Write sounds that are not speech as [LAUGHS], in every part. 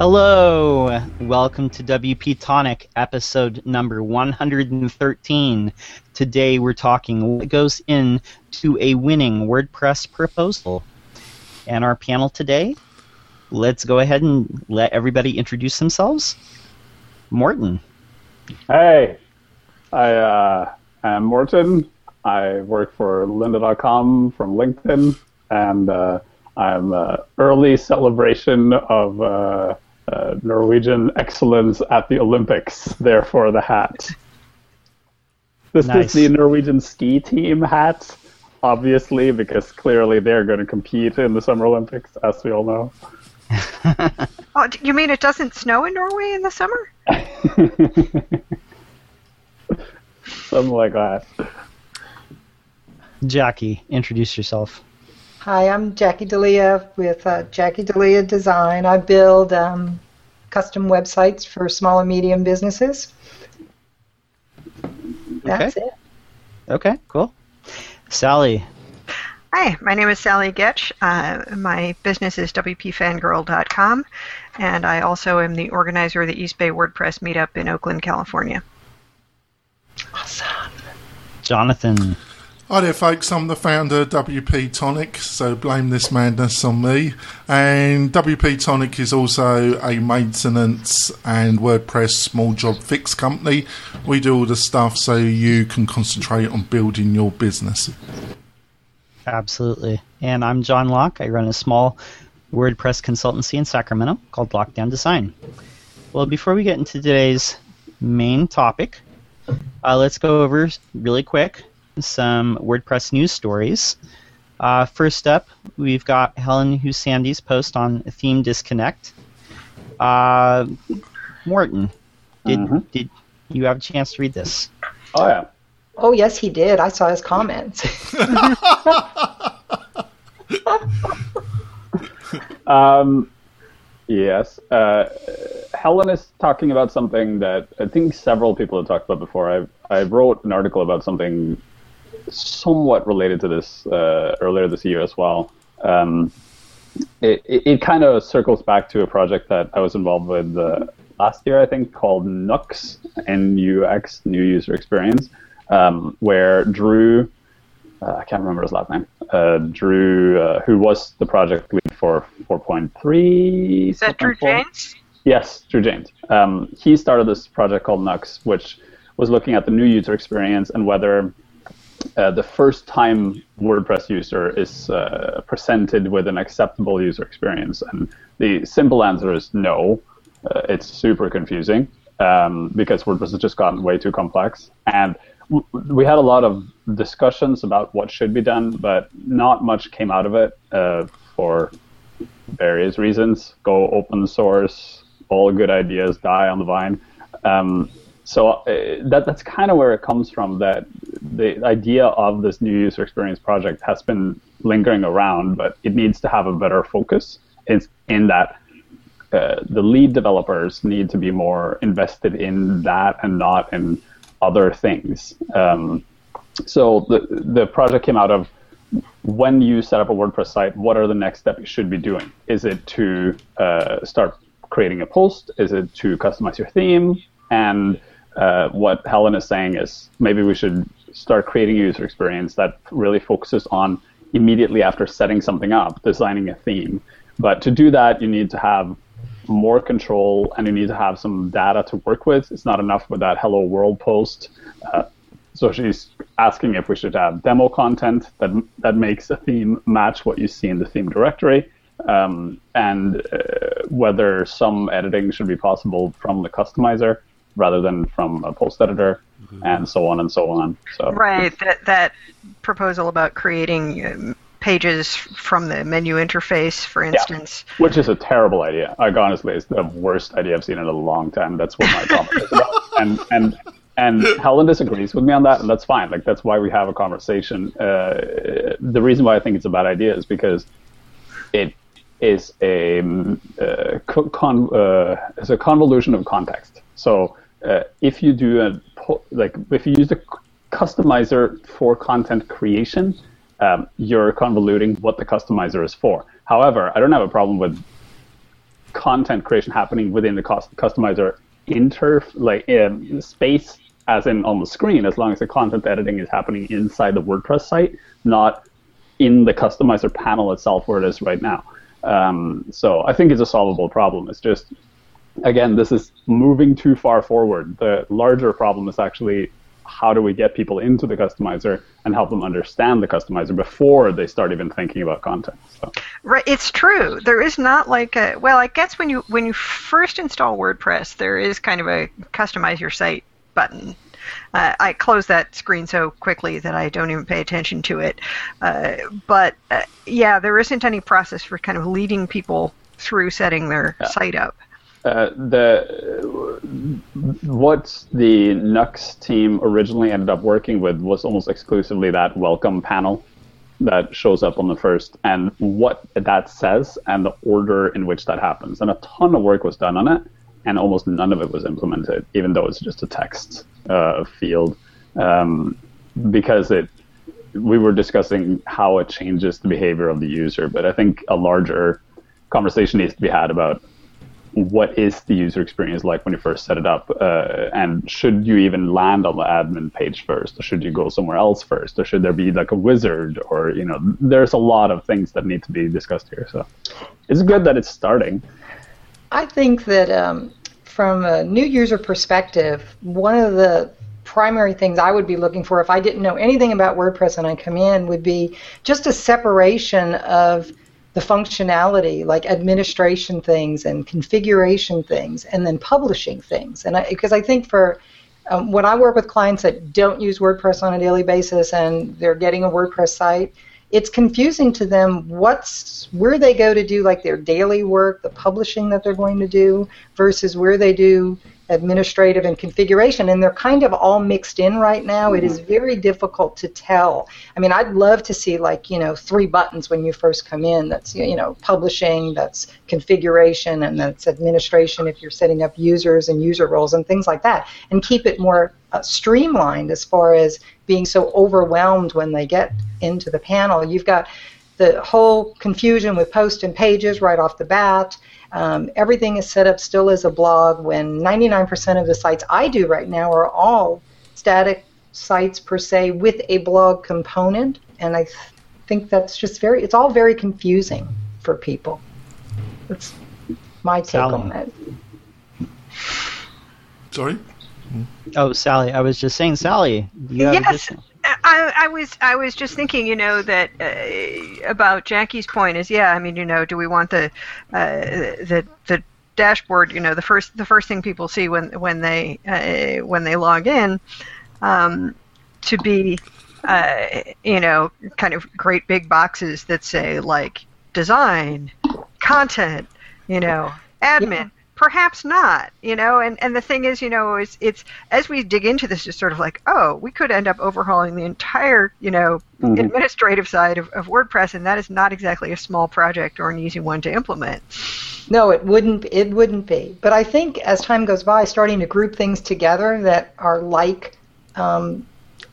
Hello, welcome to WP Tonic, episode number 113. Today we're talking what goes into a winning WordPress proposal. And our panel today, let's go ahead and let everybody introduce themselves. Morten. Hey, I uh, am Morten. I work for lynda.com from LinkedIn, and uh, I'm uh, early celebration of uh, uh, Norwegian excellence at the Olympics. Therefore, the hat. This Nice. is the Norwegian ski team hat, obviously, because clearly they're going to compete in the Summer Olympics, as we all know. [LAUGHS] Oh, you mean it doesn't snow in Norway in the summer? [LAUGHS] Something like that. Jackie, introduce yourself. Hi, I'm Jackie D'Elia with uh, Jackie D'Elia Design. I build um, custom websites for small and medium businesses. That's it. Okay, cool. Sally. Hi, my name is Sally Gatch. Uh, my business is WPFangirl.com, and I also am the organizer of the East Bay WordPress meetup in Oakland, California. Awesome. Jonathan. Hi there, folks. I'm the founder of WP Tonic, so blame this madness on me. And WP Tonic is also a maintenance and WordPress small job fix company. We do all the stuff so you can concentrate on building your business. Absolutely. And I'm John Locke. I run a small WordPress consultancy in Sacramento called Lockedown Design. Well, before we get into today's main topic, uh, let's go over really quick some WordPress news stories. Uh, first up, we've got Helen Hou-Sandí's post on theme disconnect. Uh, Morten, did, Mhm. did you have a chance to read this? Oh, yeah. Oh, yes, he did. I saw his comments. [LAUGHS] Um, yes. Uh, Helen is talking about something that I think several people have talked about before. I I wrote an article about something somewhat related to this uh, earlier this year as well. Um, it, it, it kind of circles back to a project that I was involved with uh, last year, I think, called Nux, N-U-X, New User Experience, um, where Drew, uh, I can't remember his last name, uh, Drew, uh, who was the project lead for 4.3. Is that Drew Jaynes? Yes, Drew Jaynes. Um, he started this project called Nux, which was looking at the new user experience and whether uh, the first time WordPress user is uh, presented with an acceptable user experience. And the simple answer is no. Uh, it's super confusing um, because WordPress has just gotten way too complex. And w- we had a lot of discussions about what should be done, but not much came out of it uh, for various reasons. Go open source, all good ideas die on the vine. Um, so uh, that that's kind of where it comes from. That the idea of this new user experience project has been lingering around, but it needs to have a better focus. In in that uh, the lead developers need to be more invested in that and not in other things. Um, so the the project came out of when you set up a WordPress site, what are the next steps you should be doing? Is it to uh, start creating a post? Is it to customize your theme? And uh, what Helen is saying is maybe we should start creating a user experience that really focuses on immediately after setting something up, designing a theme. But to do that, you need to have more control and you need to have some data to work with. It's not enough with that hello world post. Uh, so she's asking if we should have demo content that that makes a theme match what you see in the theme directory, um, and uh, whether some editing should be possible from the customizer rather than from a post editor, and so on and so on. So Right, that, that proposal about creating um, pages from the menu interface, for instance. yeah. which is a terrible idea. Like honestly, it's the worst idea I've seen in a long time. That's what my comment is about. [LAUGHS] And and and Helen disagrees with me on that, and that's fine. Like that's why we have a conversation. Uh, the reason why I think it's a bad idea is because it is a um, uh, con- uh, it's a convolution of context. So uh, if you do a like if you use the customizer for content creation, um, you're convoluting what the customizer is for. However, I don't have a problem with content creation happening within the customizer inter like um, space as in on the screen as long as the content editing is happening inside the WordPress site, not in the customizer panel itself where it is right now. Um, so I think it's a solvable problem. It's just again, this is moving too far forward. The larger problem is actually how do we get people into the customizer and help them understand the customizer before they start even thinking about content. So. Right, it's true. There is not like a well, I guess when you when you first install WordPress, there is kind of a customize your site button. Uh, I close that screen so quickly that I don't even pay attention to it. Uh, but uh, yeah, there isn't any process for kind of leading people through setting their yeah. site up. Uh, the what the Nux team originally ended up working with was almost exclusively that welcome panel that shows up on the first and what that says and the order in which that happens. And a ton of work was done on it, and almost none of it was implemented, even though it's just a text uh, field, um, because it. We were discussing how it changes the behavior of the user, but I think a larger conversation needs to be had about what is the user experience like when you first set it up? Uh, and should you even land on the admin page first, or should you go somewhere else first, or should there be like a wizard, or you know, there's a lot of things that need to be discussed here. So it's good that it's starting. I think that um, from a new user perspective, one of the primary things I would be looking for if I didn't know anything about WordPress and I come in would be just a separation of the functionality, like administration things and configuration things, and then publishing things. And because I, I, think for um, when I work with clients that don't use WordPress on a daily basis and they're getting a WordPress site, it's confusing to them what's where they go to do like their daily work, the publishing that they're going to do, versus where they do administrative and configuration, and they're kind of all mixed in right now. It is mm-hmm. very difficult to tell. I mean, I'd love to see like you know three buttons when you first come in. That's you know publishing, that's configuration, and that's administration if you're setting up users and user roles and things like that, and keep it more uh, streamlined as far as being so overwhelmed when they get into the panel. You've got the whole confusion with post and pages right off the bat. Um, everything is set up still as a blog when 99% of the sites I do right now are all static sites per se with a blog component, and I th- think that's just very, it's all very confusing for people. That's my take Sally. on it. Sorry? Oh, Sally, I was just saying, Sally. yes. I, I was I was just thinking, you know, that uh, about Jackie's point is, yeah, I mean, you know, do we want the uh, the the dashboard, you know, the first the first thing people see when when they uh, when they log in, um, to be, uh, you know, kind of great big boxes that say like design, content, you know, admin. Yeah perhaps not you know and and the thing is you know it's it's as we dig into this it's sort of like oh we could end up overhauling the entire you know mm-hmm. administrative side of, of wordpress and that is not exactly a small project or an easy one to implement no it wouldn't it wouldn't be but i think as time goes by starting to group things together that are like um,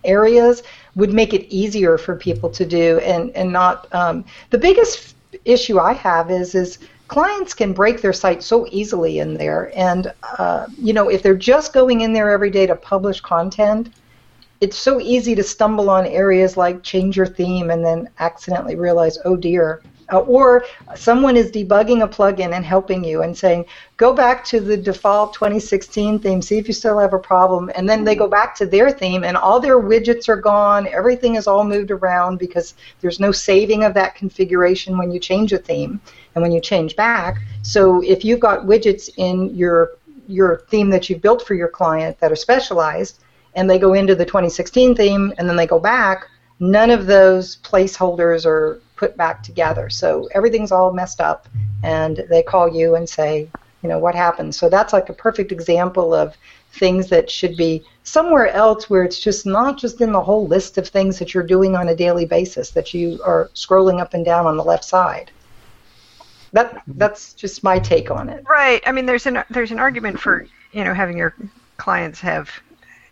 areas would make it easier for people to do and and not um, the biggest issue i have is is clients can break their site so easily in there. And, uh, you know, if they're just going in there every day to publish content, it's so easy to stumble on areas like change your theme and then accidentally realize, oh dear, uh, or someone is debugging a plugin and helping you and saying, go back to the default 2016 theme, see if you still have a problem. And then they go back to their theme and all their widgets are gone. Everything is all moved around because there's no saving of that configuration when you change a theme and when you change back. So if you've got widgets in your your theme that you've built for your client that are specialized, and they go into the 2016 theme and then they go back, none of those placeholders are put back together. So everything's all messed up, and they call you and say, you know, what happened. So that's like a perfect example of things that should be somewhere else where it's just not just in the whole list of things that you're doing on a daily basis that you are scrolling up and down on the left side. That that's just my take on it. Right. I mean, there's an there's an argument for you know having your clients have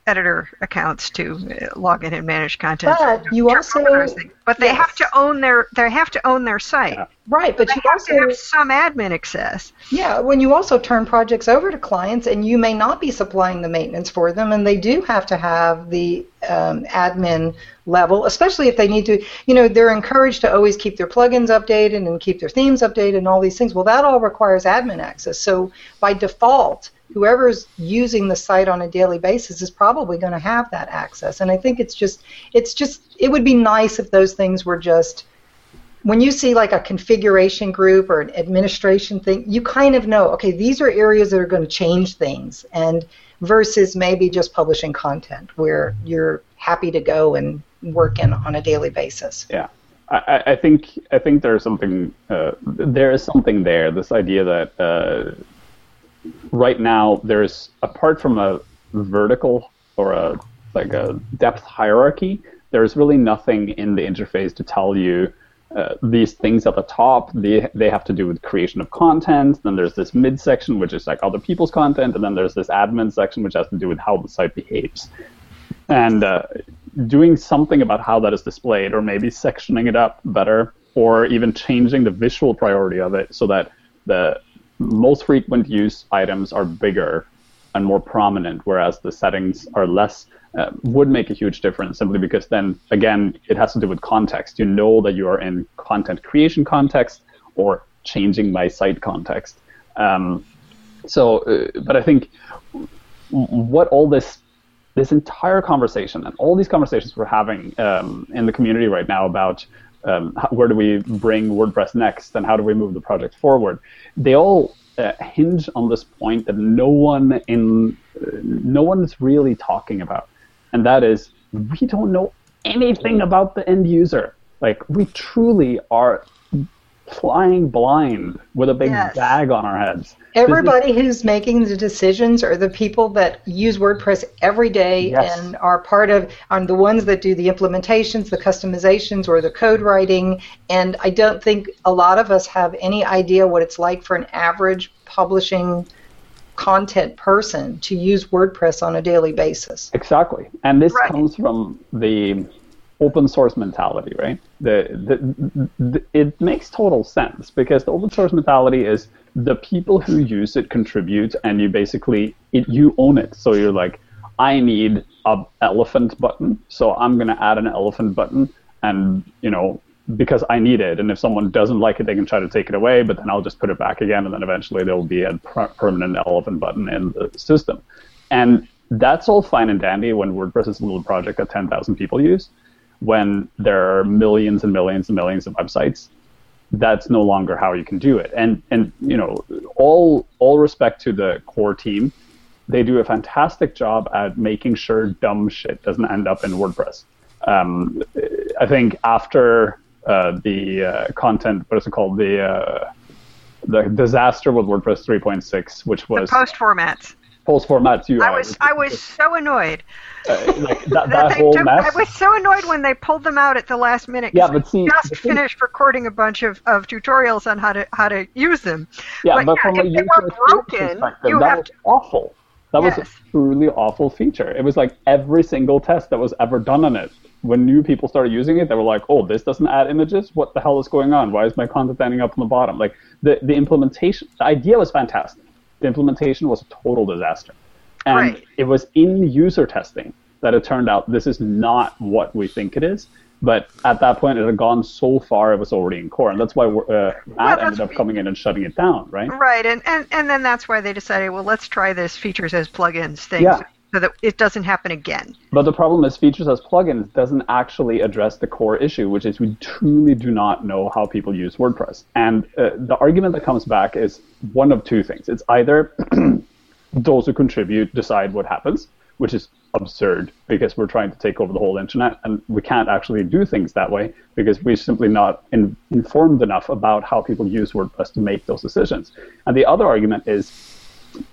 editor accounts to uh, log in and manage content. But you Turn also- over those things. but they yes. have to own their they have to own their site. Yeah. Right, but They you have also to have some admin access. Yeah, when you also turn projects over to clients and you may not be supplying the maintenance for them, and they do have to have the um, admin level, especially if they need to, you know, they're encouraged to always keep their plugins updated and keep their themes updated and all these things. Well, that all requires admin access. So by default, whoever's using the site on a daily basis is probably going to have that access. And I think it's just, it's just, it would be nice if those things were just when you see like a configuration group or an administration thing, you kind of know, okay, these are areas that are going to change things, and versus maybe just publishing content where you're happy to go and work in on a daily basis. Yeah, I, I- think I think there's something uh, there is something there. This idea that uh, right now there's apart from a vertical or a like a depth hierarchy, there's really nothing in the interface to tell you. Uh, these things at the top, they, they have to do with creation of content. Then there's this mid section, which is like other people's content, and then there's this admin section, which has to do with how the site behaves. And uh, doing something about how that is displayed, or maybe sectioning it up better, or even changing the visual priority of it so that the most frequent use items are bigger and more prominent, whereas the settings are less, uh, would make a huge difference simply because then, again, it has to do with context. You know that you are in content creation context or changing my site context. Um, so, uh, but I think what all this this entire conversation and all these conversations we're having um, in the community right now about um, where do we bring WordPress next and how do we move the project forward, they all uh, hinge on this point that no one in uh, no one is really talking about, and that is we don't know anything about the end user. Like we truly are flying blind with a big Yes. bag on our heads. Is- Everybody who's making the decisions are the people that use WordPress every day Yes. and are part of are the ones that do the implementations, the customizations, or the code writing. And I don't think a lot of us have any idea what it's like for an average publishing content person to use WordPress on a daily basis. Exactly, and this Right. comes from the open source mentality, right? The, the, the it makes total sense because the open source mentality is the people who use it contribute, and you basically it, you own it. So you're like, I need a elephant button, so I'm gonna add an elephant button, and you know because I need it. And if someone doesn't like it, they can try to take it away, but then I'll just put it back again, and then eventually there will be a per- permanent elephant button in the system. And that's all fine and dandy when WordPress is a little project that 10,000 people use. When there are millions and millions and millions of websites, that's no longer how you can do it. And and you know, all all respect to the core team, they do a fantastic job at making sure dumb shit doesn't end up in WordPress. Um, I think after uh, the uh, content, what is it called, the uh, the disaster with WordPress 3.6, which The was post formats. Post formats UI. I was I was so annoyed. uh, like that, [LAUGHS] that whole took- mess. I was so annoyed when they pulled them out at the last minute. Yeah, but see, just thing- finished recording a bunch of, of tutorials on how to how to use them. Yeah, But but, yeah, from a user were broken, perspective, you that have was to- awful. That was a truly awful feature. It was like every single test that was ever done on it. When new people started using it, they were like, "Oh, this doesn't add images. What the hell is going on? Why is my content ending up on the bottom?" Like the the implementation, the idea was fantastic. The implementation was a total disaster, and Right. it was in user testing that it turned out this is not what we think it is. But at that point, it had gone so far, it was already in core, and that's why uh, Matt that's- ended up coming in and shutting it down, right? Right, and, and and then that's why they decided, well, let's try this features as plugins thing, Yeah. So that it doesn't happen again. But the problem is features as plugins doesn't actually address the core issue, which is we truly do not know how people use WordPress. And uh, the argument that comes back is one of two things. It's either [CLEARS THROAT] those who contribute decide what happens, which is absurd because we're trying to take over the whole internet and we can't actually do things that way because we're simply not in, informed enough about how people use WordPress to make those decisions. And the other argument is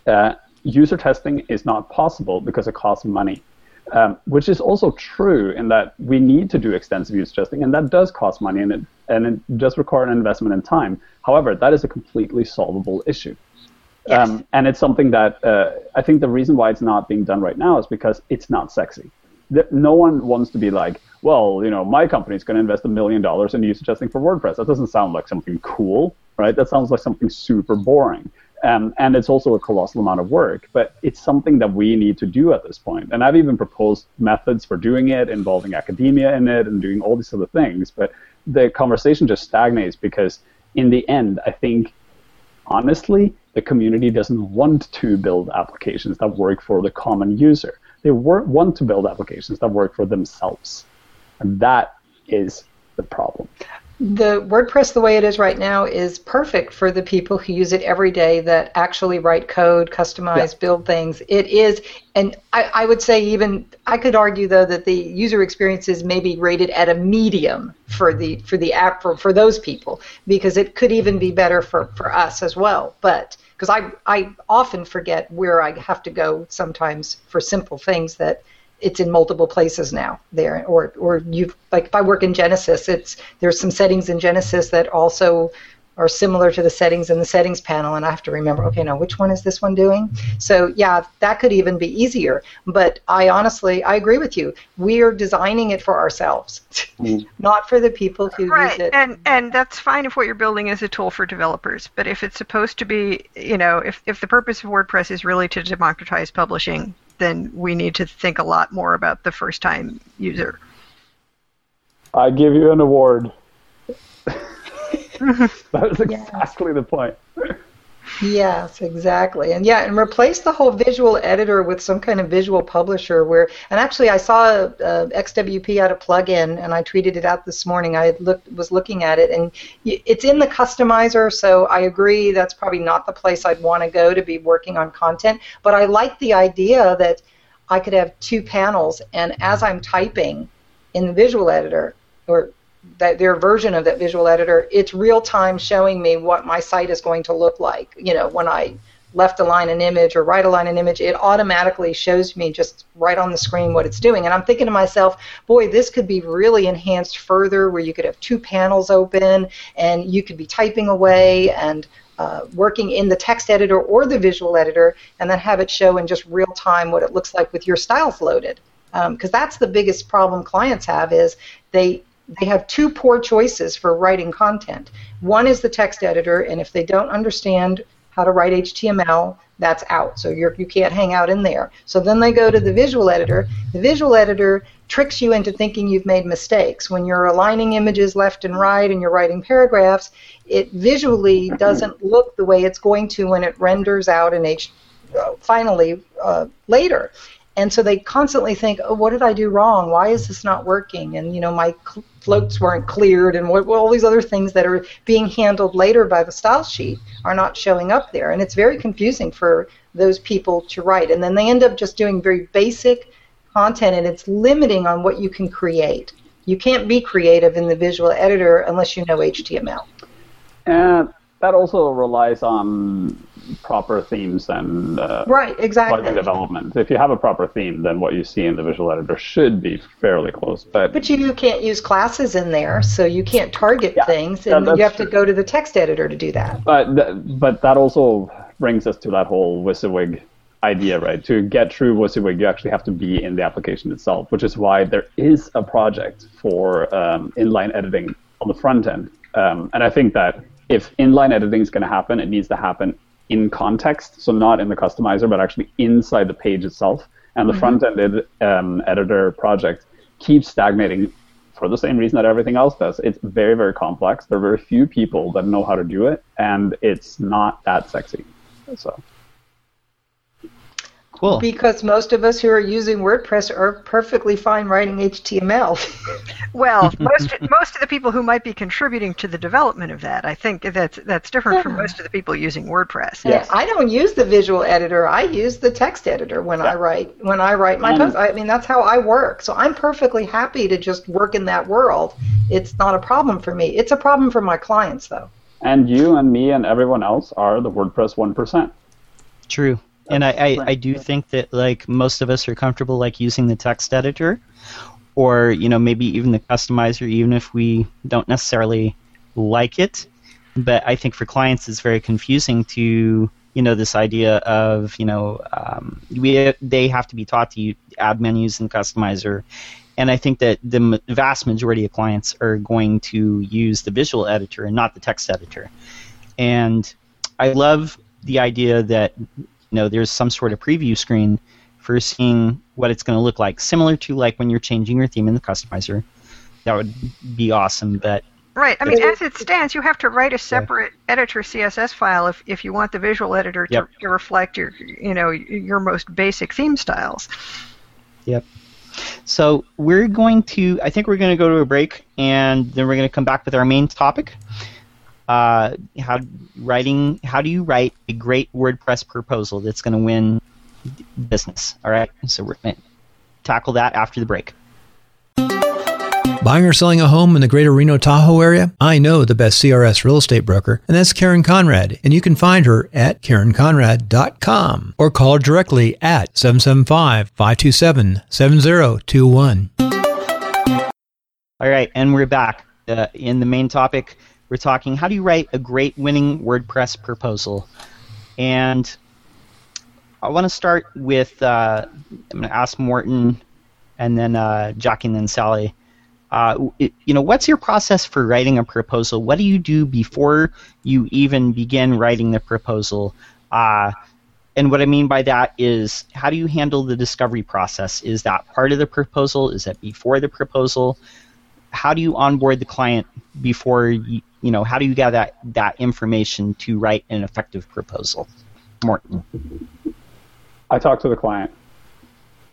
uh, user testing is not possible because it costs money. Um, which is also true in that we need to do extensive user testing, and that does cost money, and it and it does require an investment in time. However, that is a completely solvable issue. Yes. Um, and it's something that uh, I think the reason why it's not being done right now is because it's not sexy. The, no one wants to be like, well, you know, my company's going to invest a million dollars in user testing for WordPress. That doesn't sound like something cool, right? That sounds like something super boring. Um, and it's also a colossal amount of work, but it's something that we need to do at this point. And I've even proposed methods for doing it, involving academia in it, and doing all these other things. But the conversation just stagnates because, in the end, I think, honestly, the community doesn't want to build applications that work for the common user. They wor- want to build applications that work for themselves. And that is the problem. The WordPress, the way it is right now, is perfect for the people who use it every day that actually write code, customize, Yeah. build things. It is, and I, I would say even I could argue though that the user experience is maybe rated at a medium for the for the app for, for those people because it could even be better for, for us as well. But because I I often forget where I have to go sometimes for simple things that it's in multiple places now there. Or or you like if I work in Genesis it's there's some settings in Genesis that also are similar to the settings in the settings panel and I have to remember okay now which one is this one doing? So yeah that could even be easier. But I honestly I agree with you. We are designing it for ourselves mm-hmm. [LAUGHS] not for the people who use right it. and and that's fine if what you're building is a tool for developers. But if it's supposed to be you know if, if the purpose of wordpress is really to democratize publishing then we need to think a lot more about the first time user I give you an award. [LAUGHS] [LAUGHS] that was exactly the point. Yes, exactly. And yeah, and replace the whole visual editor with some kind of visual publisher where and actually I saw uh, XWP had a plugin and I tweeted it out this morning. I looked was looking at it and it's in the customizer, so I agree that's probably not the place I'd want to go to be working on content, but I like the idea that I could have two panels and as I'm typing in the visual editor or that their version of that visual editor, it's real time showing me what my site is going to look like. You know, when I left align an image or right align an image, it automatically shows me just right on the screen what it's doing. And I'm thinking to myself, boy, this could be really enhanced further where you could have two panels open and you could be typing away and uh, working in the text editor or the visual editor and then have it show in just real time what it looks like with your styles loaded. Because that's the biggest problem clients have is they they have two poor choices for writing content. One is the text editor, and if they don't understand how to write HTML, that's out. So you're, you can't hang out in there. So then they go to the visual editor. The visual editor tricks you into thinking you've made mistakes. When you're aligning images left and right and you're writing paragraphs, it visually doesn't look the way it's going to when it renders out in H finally uh, later and so they constantly think, "Oh, what did I do wrong? Why is this not working?" And you know, my floats weren't cleared, and what, all these other things that are being handled later by the style sheet are not showing up there, and it's very confusing for those people to write. And then they end up just doing very basic content, and it's limiting on what you can create. You can't be creative in the visual editor unless you know HTML. And uh, that also relies on proper themes and uh, Right, exactly. development. If you have a proper theme, then what you see in the visual editor should be fairly close. But, But you can't use classes in there, so you can't target Yeah, things, and you have to go to the text editor to do that. but th- but that also brings us to that whole WYSIWYG idea, right? To get true WYSIWYG, you actually have to be in the application itself, which is why there is a project for um, inline editing on the front end. Um, and I think that if inline editing is going to happen, it needs to happen in context, so not in the customizer, but actually inside the page itself. And the front end ed- um, editor project keeps stagnating for the same reason that everything else does. It's very, very complex. There are very few people that know how to do it, and it's not that sexy. So. Cool. Because most of us who are using WordPress are perfectly fine writing HTML. [LAUGHS] Well, [LAUGHS] most most of the people who might be contributing to the development of that, I think that's that's different from most of the people using WordPress. Yes. I don't use the visual editor. I use the text editor when I write when I write my post. I mean that's how I work. So I'm perfectly happy to just work in that world. It's not a problem for me. It's a problem for my clients though. And you and me and everyone else are the WordPress 1%. True. And I, I, I do think that like most of us are comfortable like using the text editor or, you know, maybe even the customizer even if we don't necessarily like it. But I think for clients it's very confusing to you know this idea of you know um, we they have to be taught to add menus in Customizer, and I think that the vast majority of clients are going to use the visual editor and not the text editor, and I love the idea that you know there's some sort of preview screen for seeing what it's going to look like, similar to like when you're changing your theme in the customizer. That would be awesome, but Right. I mean, as it stands, you have to write a separate yeah. editor CSS file if, if you want the visual editor to, yep. to reflect your you know your most basic theme styles. Yep. So we're going to. I think we're going to go to a break, and then we're going to come back with our main topic. Uh, how writing? How do you write a great WordPress proposal that's going to win business? All right. So we're going to tackle that after the break. Buying or selling a home in the greater Reno Tahoe area? I know the best CRS real estate broker, and that's Karen Conrad. And you can find her at KarenConrad.com or call her directly at 775 527 7021. All right, and we're back. Uh, in the main topic, we're talking how do you write a great winning WordPress proposal? And I want to start with uh, I'm going to ask Morten and then uh, Jackie and then Sally uh, it, you know, what's your process for writing a proposal? What do you do before you even begin writing the proposal? Uh, and what I mean by that is, how do you handle the discovery process? Is that part of the proposal? Is that before the proposal? How do you onboard the client before you, you know? How do you get that that information to write an effective proposal? Morten. I talk to the client.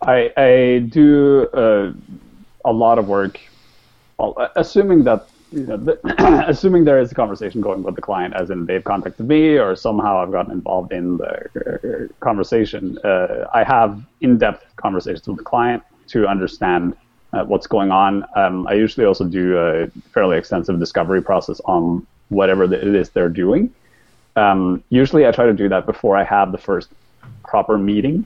I, I do uh, a lot of work assuming that you know, the, [CLEARS THROAT] assuming there is a conversation going with the client, as in they've contacted me or somehow I've gotten involved in the uh, conversation, uh, I have in-depth conversations with the client to understand uh, what's going on. Um, I usually also do a fairly extensive discovery process on whatever it is they're doing. Um, usually, I try to do that before I have the first proper meeting.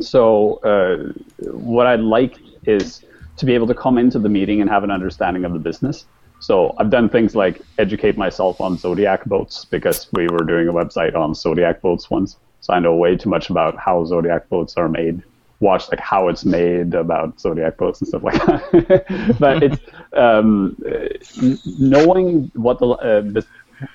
So, uh, what I'd like is to be able to come into the meeting and have an understanding of the business. So I've done things like educate myself on Zodiac boats because we were doing a website on Zodiac boats once. So I know way too much about how Zodiac boats are made. Watch like how it's made about Zodiac boats and stuff like that. [LAUGHS] but it's um, knowing what the, uh,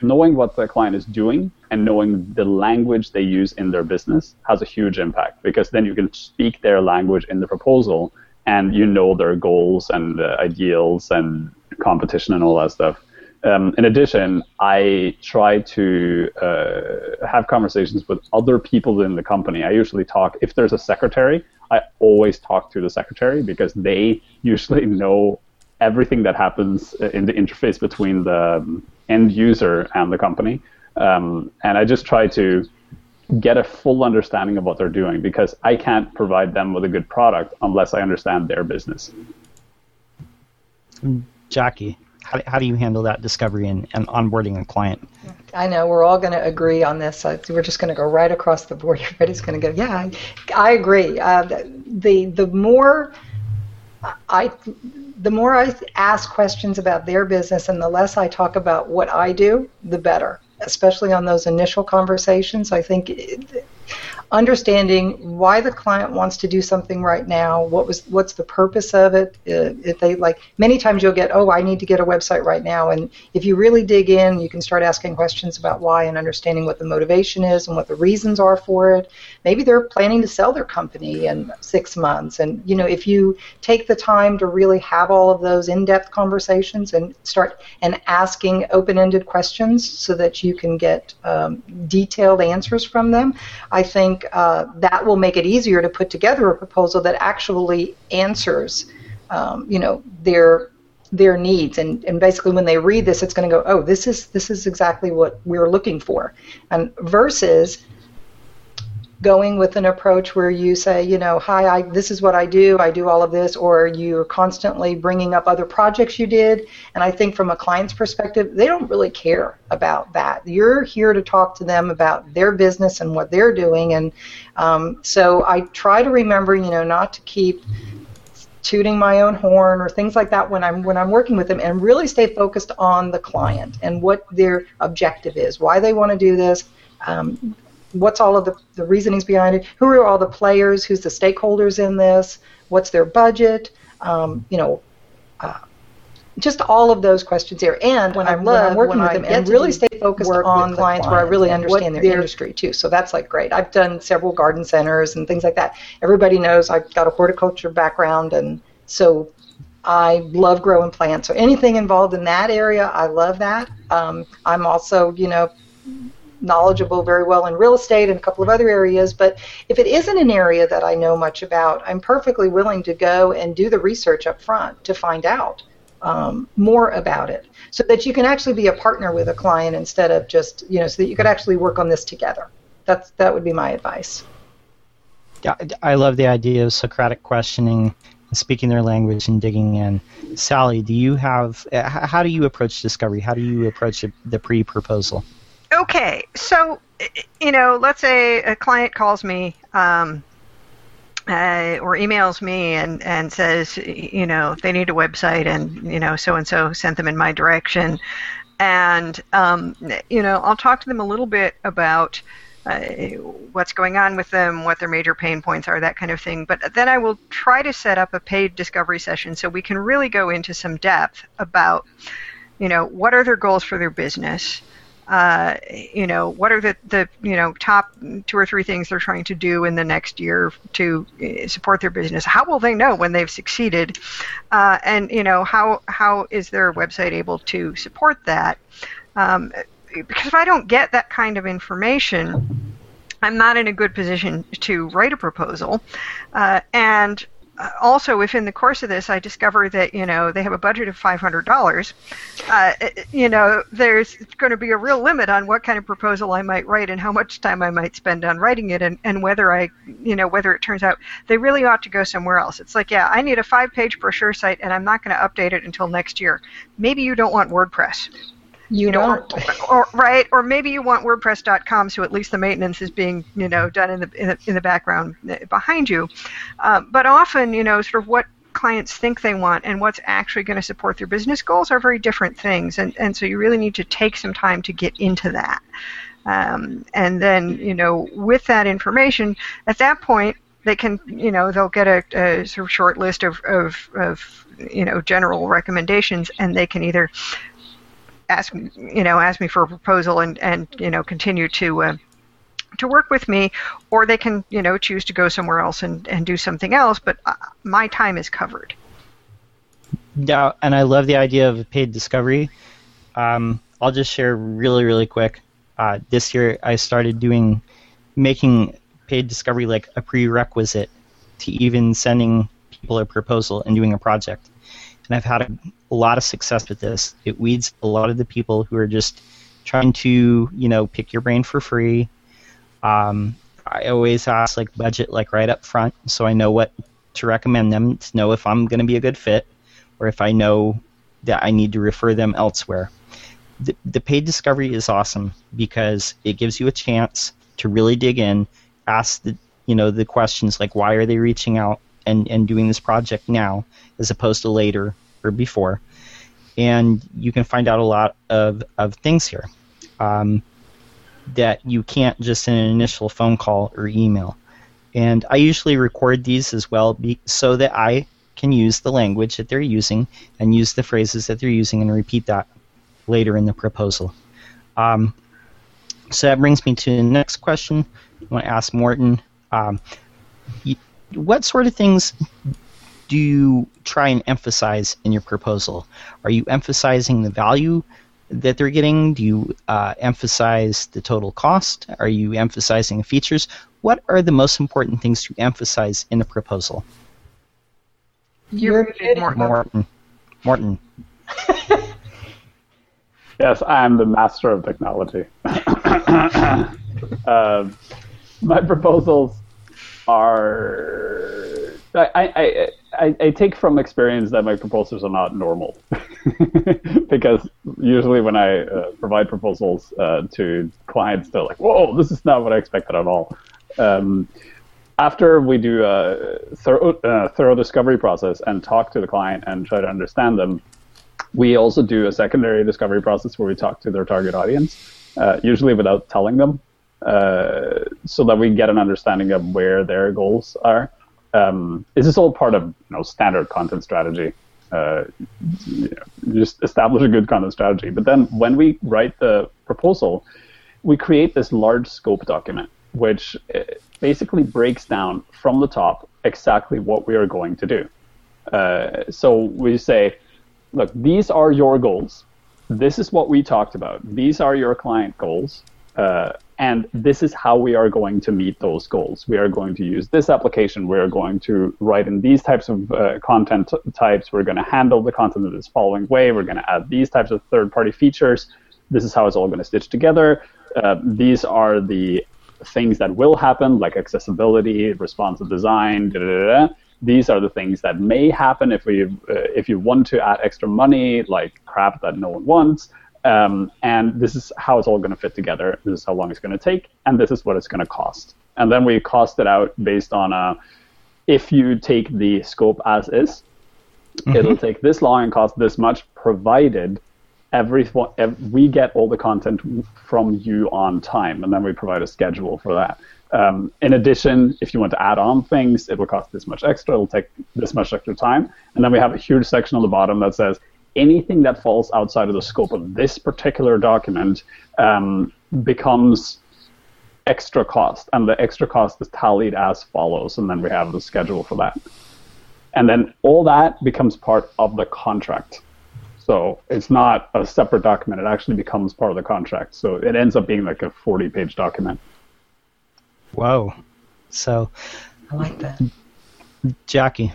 knowing what the client is doing and knowing the language they use in their business has a huge impact because then you can speak their language in the proposal and you know their goals and uh, ideals and competition and all that stuff. Um, in addition, I try to uh, have conversations with other people in the company. I usually talk, if there's a secretary, I always talk to the secretary because they [LAUGHS] usually know everything that happens in the interface between the um, end user and the company. Um, and I just try to get a full understanding of what they're doing because I can't provide them with a good product unless I understand their business. Jackie, how, how do you handle that discovery and, and onboarding a client? I know we're all going to agree on this. we're just going to go right across the board. [LAUGHS] Everybody's going to go, yeah, I, I agree. Uh, the the more I the more I ask questions about their business and the less I talk about what I do, the better especially on those initial conversations. I think understanding why the client wants to do something right now, what was what's the purpose of it. Uh, if they like, many times you'll get, oh, I need to get a website right now, and if you really dig in, you can start asking questions about why and understanding what the motivation is and what the reasons are for it. Maybe they're planning to sell their company in six months, and you know, if you take the time to really have all of those in-depth conversations and start and asking open-ended questions so that you can get um, detailed answers from them, I think uh, that will make it easier to put together a proposal that actually answers, um, you know, their their needs. And, and basically, when they read this, it's going to go, oh, this is this is exactly what we're looking for, and versus going with an approach where you say, you know, hi, I, this is what I do, I do all of this, or you're constantly bringing up other projects you did. And I think from a client's perspective, they don't really care about that. You're here to talk to them about their business and what they're doing. And um, so I try to remember, you know, not to keep tooting my own horn or things like that when I'm when I'm working with them and really stay focused on the client and what their objective is, why they want to do this. Um, what's all of the, the reasonings behind it? Who are all the players? Who's the stakeholders in this? What's their budget? Um, you know, uh, just all of those questions here. And when I love when I'm working when with them and really stay focused on the clients where I really understand their industry too. So that's like great. I've done several garden centers and things like that. Everybody knows I've got a horticulture background, and so I love growing plants. So anything involved in that area, I love that. Um, I'm also, you know, knowledgeable very well in real estate and a couple of other areas, but if it isn't an area that I know much about, I'm perfectly willing to go and do the research up front to find out um, more about it so that you can actually be a partner with a client instead of just, you know, so that you could actually work on this together. That's, that would be my advice. Yeah, I love the idea of Socratic questioning speaking their language and digging in. Sally, do you have how do you approach discovery? How do you approach the pre-proposal? Okay, so you know, let's say a client calls me um, uh, or emails me and, and says, you know, they need a website and, you know, so and so sent them in my direction. And, um, you know, I'll talk to them a little bit about uh, what's going on with them, what their major pain points are, that kind of thing. But then I will try to set up a paid discovery session so we can really go into some depth about, you know, what are their goals for their business uh, you know, what are the, the you know top two or three things they're trying to do in the next year to uh, support their business? How will they know when they've succeeded? Uh, and you know, how how is their website able to support that? Um, because if I don't get that kind of information, I'm not in a good position to write a proposal. Uh, and also, if in the course of this I discover that you know they have a budget of five hundred dollars, uh, you know there's going to be a real limit on what kind of proposal I might write and how much time I might spend on writing it, and, and whether I you know whether it turns out they really ought to go somewhere else. It's like yeah, I need a five-page brochure site, and I'm not going to update it until next year. Maybe you don't want WordPress. You, you know, or, or, right, or maybe you want WordPress.com, so at least the maintenance is being, you know, done in the in the, in the background uh, behind you. Um, but often, you know, sort of what clients think they want and what's actually going to support their business goals are very different things, and and so you really need to take some time to get into that. Um, and then, you know, with that information, at that point, they can, you know, they'll get a, a sort of short list of, of, of, you know, general recommendations, and they can either ask you know ask me for a proposal and and you know continue to uh, to work with me, or they can you know choose to go somewhere else and and do something else. But uh, my time is covered. Yeah, and I love the idea of paid discovery. Um, I'll just share really really quick. Uh, this year I started doing making paid discovery like a prerequisite to even sending people a proposal and doing a project and I've had a, a lot of success with this. It weeds a lot of the people who are just trying to, you know, pick your brain for free. Um, I always ask like budget like right up front, so I know what to recommend them to know if I'm going to be a good fit, or if I know that I need to refer them elsewhere. The, the paid discovery is awesome because it gives you a chance to really dig in, ask the you know the questions like why are they reaching out and, and doing this project now as opposed to later or before. And you can find out a lot of, of things here um, that you can't just in an initial phone call or email. And I usually record these as well be, so that I can use the language that they're using and use the phrases that they're using and repeat that later in the proposal. Um, so that brings me to the next question. I want to ask Morten. Um, what sort of things do you try and emphasize in your proposal? Are you emphasizing the value that they're getting? Do you uh, emphasize the total cost? Are you emphasizing features? What are the most important things to emphasize in the proposal? You're Morten. Morten. Morten. yes, I am the master of technology. [LAUGHS] uh, my proposals are I, I, I, I, take from experience that my proposals are not normal [LAUGHS] because usually when I uh, provide proposals uh, to clients, they're like, "Whoa, this is not what I expected at all." Um, after we do a thorough, uh, thorough discovery process and talk to the client and try to understand them, we also do a secondary discovery process where we talk to their target audience, uh, usually without telling them uh, so that we get an understanding of where their goals are. Um, this is all part of you know standard content strategy. Uh, you know, just establish a good content strategy. But then when we write the proposal, we create this large scope document, which uh, basically breaks down from the top exactly what we are going to do. Uh, so we say, look, these are your goals. This is what we talked about. These are your client goals. Uh, and this is how we are going to meet those goals. We are going to use this application. We are going to write in these types of uh, content types. We're going to handle the content in this following way. We're going to add these types of third-party features. This is how it's all going to stitch together. Uh, these are the things that will happen, like accessibility, responsive design. Da, da, da, these are the things that may happen if we uh, if you want to add extra money, like crap that no one wants. Um, and this is how it's all going to fit together. This is how long it's going to take, and this is what it's going to cost. And then we cost it out based on a, if you take the scope as is, mm-hmm. it'll take this long and cost this much, provided every, every we get all the content from you on time, and then we provide a schedule for that. Um, in addition, if you want to add on things, it will cost this much extra. It'll take this much extra time, and then we have a huge section on the bottom that says anything that falls outside of the scope of this particular document um, becomes extra cost, and the extra cost is tallied as follows, and then we have the schedule for that. And then all that becomes part of the contract. So it's not a separate document, it actually becomes part of the contract. So it ends up being like a 40 page document. Whoa. So I like that. Jackie,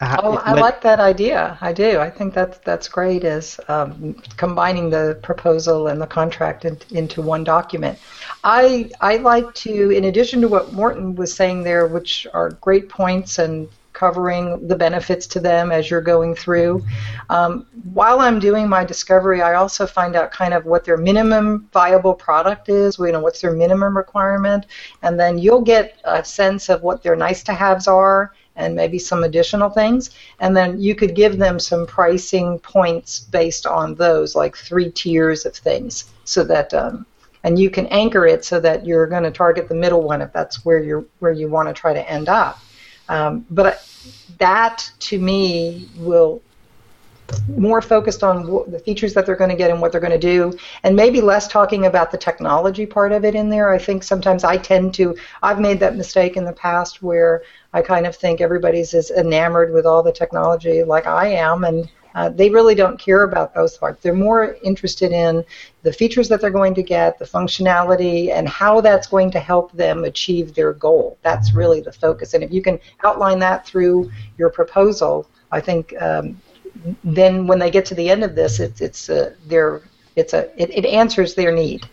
oh, I like that idea. I do. I think that's that's great. Is um, combining the proposal and the contract in, into one document. I I like to, in addition to what Morten was saying there, which are great points and covering the benefits to them as you're going through. Um, while I'm doing my discovery, I also find out kind of what their minimum viable product is. You know, what's their minimum requirement, and then you'll get a sense of what their nice to haves are and maybe some additional things. And then you could give them some pricing points based on those, like three tiers of things, so that um, and you can anchor it so that you're going to target the middle one if that's where you're where you want to try to end up. Um, but that to me will more focused on the features that they're going to get and what they're going to do, and maybe less talking about the technology part of it in there. I think sometimes I tend to, I've made that mistake in the past where I kind of think everybody's as enamored with all the technology like I am, and uh, they really don't care about those parts. They're more interested in the features that they're going to get, the functionality, and how that's going to help them achieve their goal. That's really the focus. And if you can outline that through your proposal, I think um, then when they get to the end of this, it's it's uh, their it's a it, it answers their need.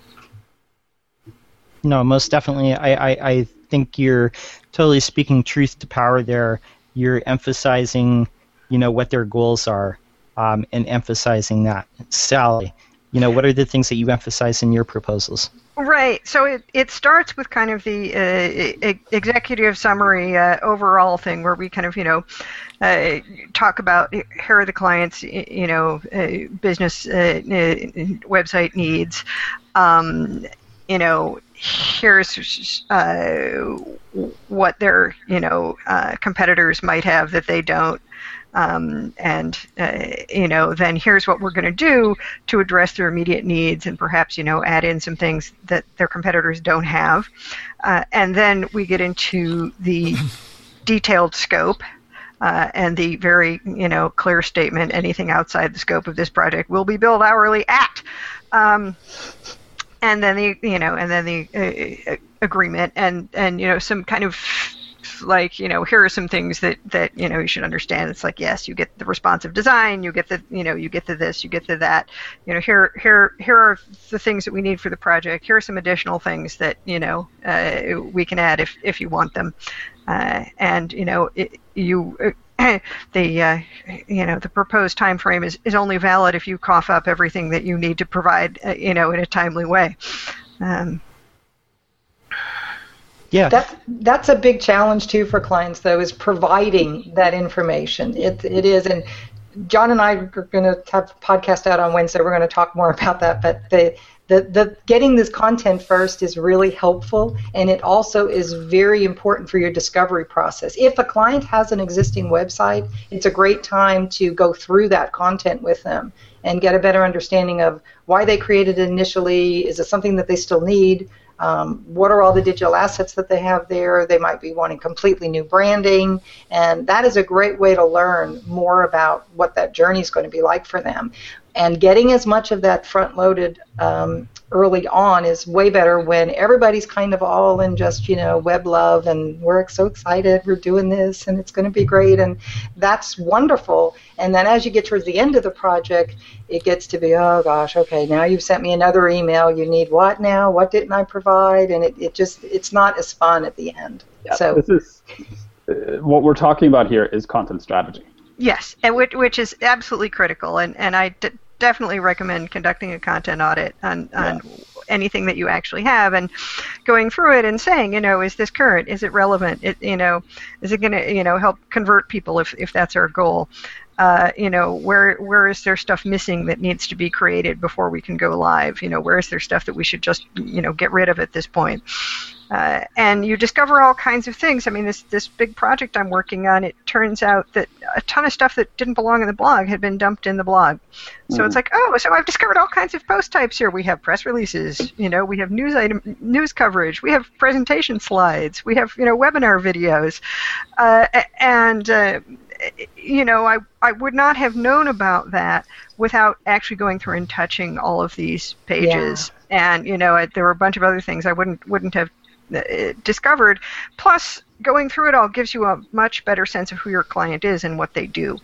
No, most definitely. I, I, I think you're totally speaking truth to power there. You're emphasizing, you know, what their goals are, um, and emphasizing that. Sally, you know, what are the things that you emphasize in your proposals? Right. So it, it starts with kind of the uh, executive summary uh, overall thing where we kind of, you know, uh, talk about here are the clients, you know, uh, business uh, website needs. Um, you know, here's uh, what their, you know, competitors might have that they don't. Um, and uh, you know then here's what we're going to do to address their immediate needs and perhaps you know add in some things that their competitors don't have. Uh, and then we get into the [LAUGHS] detailed scope uh, and the very you know clear statement anything outside the scope of this project will be billed hourly at um, and then the you know and then the uh, agreement and and you know some kind of like you know here are some things that that you know you should understand. It's like yes you get the responsive design you get the you know you get the this you get the that. You know here here here are the things that we need for the project. Here are some additional things that you know uh, we can add if if you want them. Uh, and you know it, you [CLEARS THROAT] the uh, you know the proposed time frame is, is only valid if you cough up everything that you need to provide uh, you know in a timely way. Um, yeah. That, that's a big challenge too for clients though is providing that information. It, it is and John and I are going to have a podcast out on Wednesday. We're going to talk more about that. But the, the, the getting this content first is really helpful, and it also is very important for your discovery process. If a client has an existing website, it's a great time to go through that content with them and get a better understanding of why they created it initially. Is it something that they still need? Um, what are all the digital assets that they have there? They might be wanting completely new branding, and that is a great way to learn more about what that journey is going to be like for them. And getting as much of that front loaded um, early on is way better when everybody's kind of all in just you know web love and we're so excited we're doing this and it's going to be great. And that's wonderful. And then as you get towards the end of the project it gets to be oh gosh okay now you've sent me another email. You need what now? What didn't i provide? And it, it just it's not as fun at the end. Yeah, so this is uh, what we're talking about here is content strategy. Yes, and which, which is absolutely critical, and and I d- definitely recommend conducting a content audit on, on yeah. anything that you actually have and going through it and saying, you know, is this current? Is it relevant? It, you know, is it going to, you know, help convert people if, if that's our goal? Uh, you know, where where is there stuff missing that needs to be created before we can go live? You know, where is there stuff that we should just, you know, get rid of at this point? Uh, and you discover all kinds of things. I mean, this this big project I'm working on, it turns out that a ton of stuff that didn't belong in the blog had been dumped in the blog. So mm. it's like, oh, so I've discovered all kinds of post types here. We have press releases, you know, we have news item, news coverage, we have presentation slides, we have you know webinar videos, uh, and uh, you know, I I would not have known about that without actually going through and touching all of these pages. Yeah and you know there were a bunch of other things I wouldn't wouldn't have discovered. Plus, going through it all gives you a much better sense of who your client is and what they do.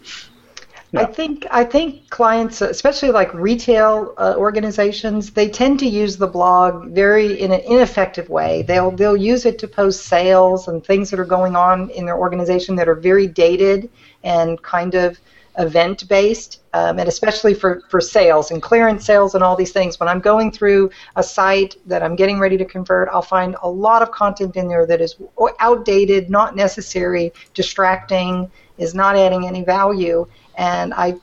Yeah. I think I think clients, especially like retail uh, organizations, they tend to use the blog very in an ineffective way. They'll they'll use it to post sales and things that are going on in their organization that are very dated and kind of event based, um, and especially for, for sales and clearance sales and all these things. When I'm going through a site that I'm getting ready to convert, I'll find a lot of content in there that is outdated, not necessary, distracting, is not adding any value. And I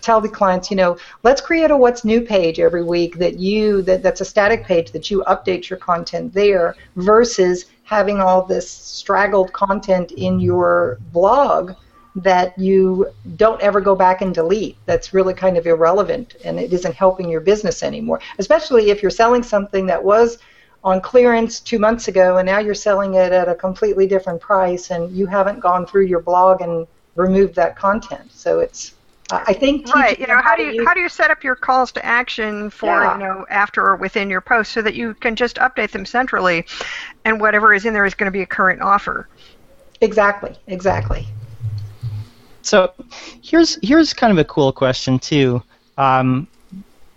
tell the clients, you know, let's create a what's new page every week that you that, that's a static page that you update your content there versus having all this straggled content in your blog that you don't ever go back and delete. That's really kind of irrelevant and it isn't helping your business anymore. Especially if you're selling something that was on clearance two months ago and now you're selling it at a completely different price and you haven't gone through your blog and removed that content. So it's I think right. You know, how do you how do you set up your calls to action for yeah. you know after or within your post so that you can just update them centrally, and whatever is in there is going to be a current offer. Exactly. Exactly. So here's here's kind of a cool question too. Um,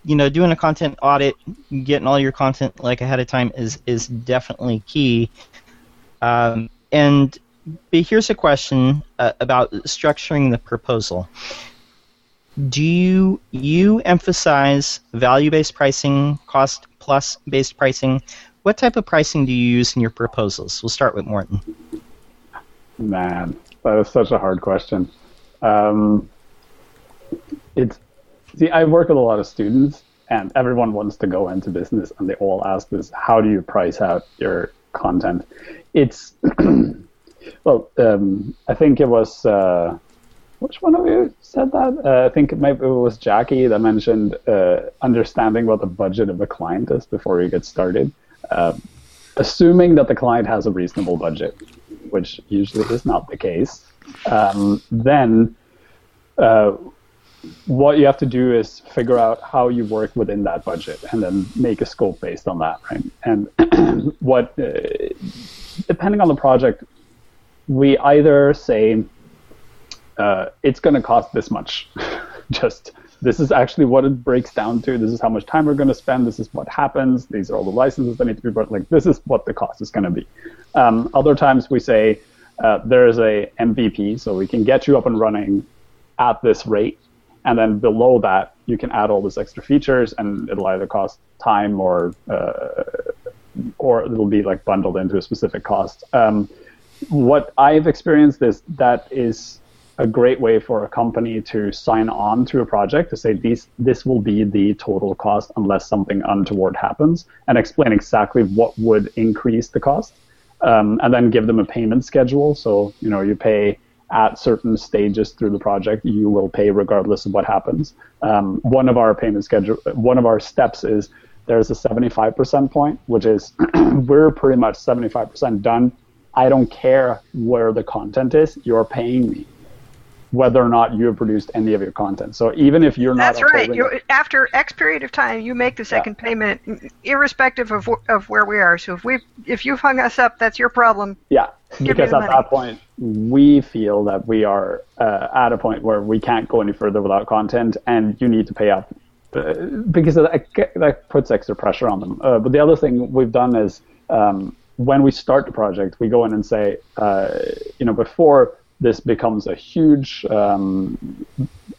you know, doing a content audit, getting all your content like ahead of time is is definitely key. Um, and here's a question uh, about structuring the proposal. Do you you emphasize value-based pricing, cost plus based pricing? What type of pricing do you use in your proposals? We'll start with Morten. Man, that is such a hard question. Um, it's see, I work with a lot of students, and everyone wants to go into business, and they all ask this: How do you price out your content? It's [CLEARS THROAT] well, um, I think it was. Uh, which one of you said that? Uh, I think maybe it was Jackie that mentioned uh, understanding what the budget of a client is before you get started. Uh, assuming that the client has a reasonable budget, which usually is not the case, um, then uh, what you have to do is figure out how you work within that budget and then make a scope based on that, right? And [CLEARS THROAT] what, uh, depending on the project, we either say uh, it's going to cost this much, [LAUGHS] just this is actually what it breaks down to. This is how much time we're going to spend. This is what happens. These are all the licenses that need to be brought. Like this is what the cost is going to be. Um, other times we say uh, there is a MVP, so we can get you up and running at this rate, and then below that you can add all these extra features, and it'll either cost time or uh, or it'll be like bundled into a specific cost. Um, what I've experienced is that is a great way for a company to sign on to a project to say these this will be the total cost unless something untoward happens and explain exactly what would increase the cost um, and then give them a payment schedule. So you know you pay at certain stages through the project you will pay regardless of what happens. Um, one of our payment schedule one of our steps is there's a 75% point which is [CLEARS THROAT] we're pretty much 75% done. I don't care where the content is you're paying me whether or not you have produced any of your content. So even if you're not, That's right. You're, after X period of time, you make the second yeah. payment, irrespective of of where we are. So if we if you've hung us up, that's your problem. Yeah, because at money. that point we feel that we are uh, at a point where we can't go any further without content, and you need to pay up uh, because that, that puts extra pressure on them. Uh, but the other thing we've done is. Um, when we start the project, we go in and say, uh, you know, before this becomes a huge um,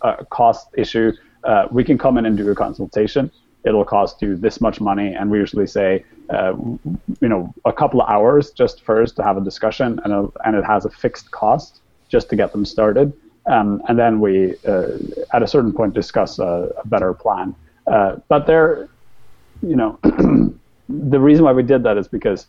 uh, cost issue, uh, we can come in and do a consultation. It'll cost you this much money, and we usually say, uh, you know, a couple of hours just first to have a discussion, and, a, and it has a fixed cost just to get them started. Um, and then we, uh, at a certain point, discuss a, a better plan. Uh, but there, you know, [CLEARS THROAT] the reason why we did that is because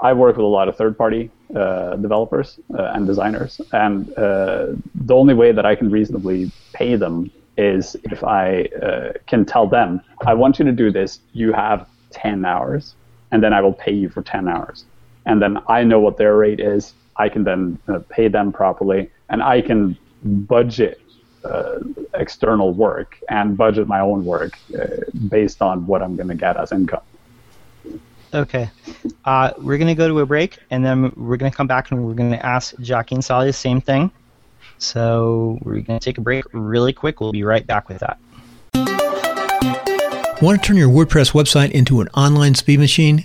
I work with a lot of third-party uh, developers uh, and designers, and uh, the only way that I can reasonably pay them is if I uh, can tell them, "I want you to do this. You have 10 hours, and then I will pay you for 10 hours." And then I know what their rate is. I can then uh, pay them properly, and I can budget uh, external work and budget my own work based on what I'm going to get as income. Okay. Uh, we're going to go to a break, and then we're going to come back and we're going to ask Jackie and Sally the same thing. So we're going to take a break really quick. We'll be right back with that. Want to turn your WordPress website into an online speed machine?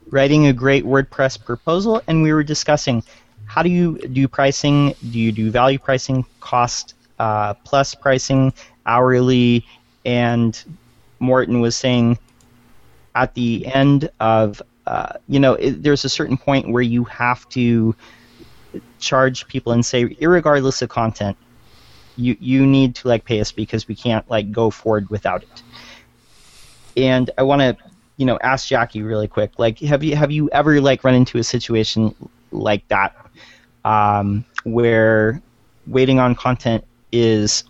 writing a great WordPress proposal, and we were discussing how do you do pricing? Do you do value pricing, cost uh, plus pricing, hourly? And Morten was saying at the end of uh, you know, it, there's a certain point where you have to charge people and say, regardless of content, you you need to like pay us because we can't like go forward without it. And I want to, you know, ask Jackie really quick. Like, have you have you ever like run into a situation like that, um, where waiting on content is